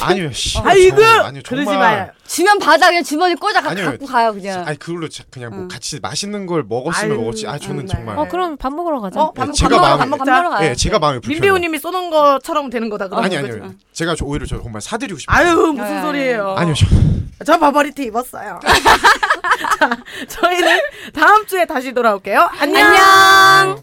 아니요 씨. 아이고, 저, 아니요 그러지 정말 마요. 주면 받아 그냥 주머니 꽂아 가- 아니요. 갖고 가요 그냥. 아니 그걸로 자- 그냥 뭐 응. 같이 맛있는 걸 먹었으면 아유, 먹었지. 아 저는 정말. 정말 어, 그럼 밥 먹으러 가자. 어, 밥, 예, 밥 제가 마음이-. 밥 먹으러 가요. 예 제가 마음이 민 불편해요. 배우님이 쏘는 것처럼 되는 거다. 그러면 아니? 아니요 제가 저 오히려 저 정말 사드리고 싶어요. 아유 무슨 야, 야, 야. 소리예요? 아니요 저 저 바바리티 입었어요. 자, 저희는 다음 주에 다시 돌아올게요. 안녕.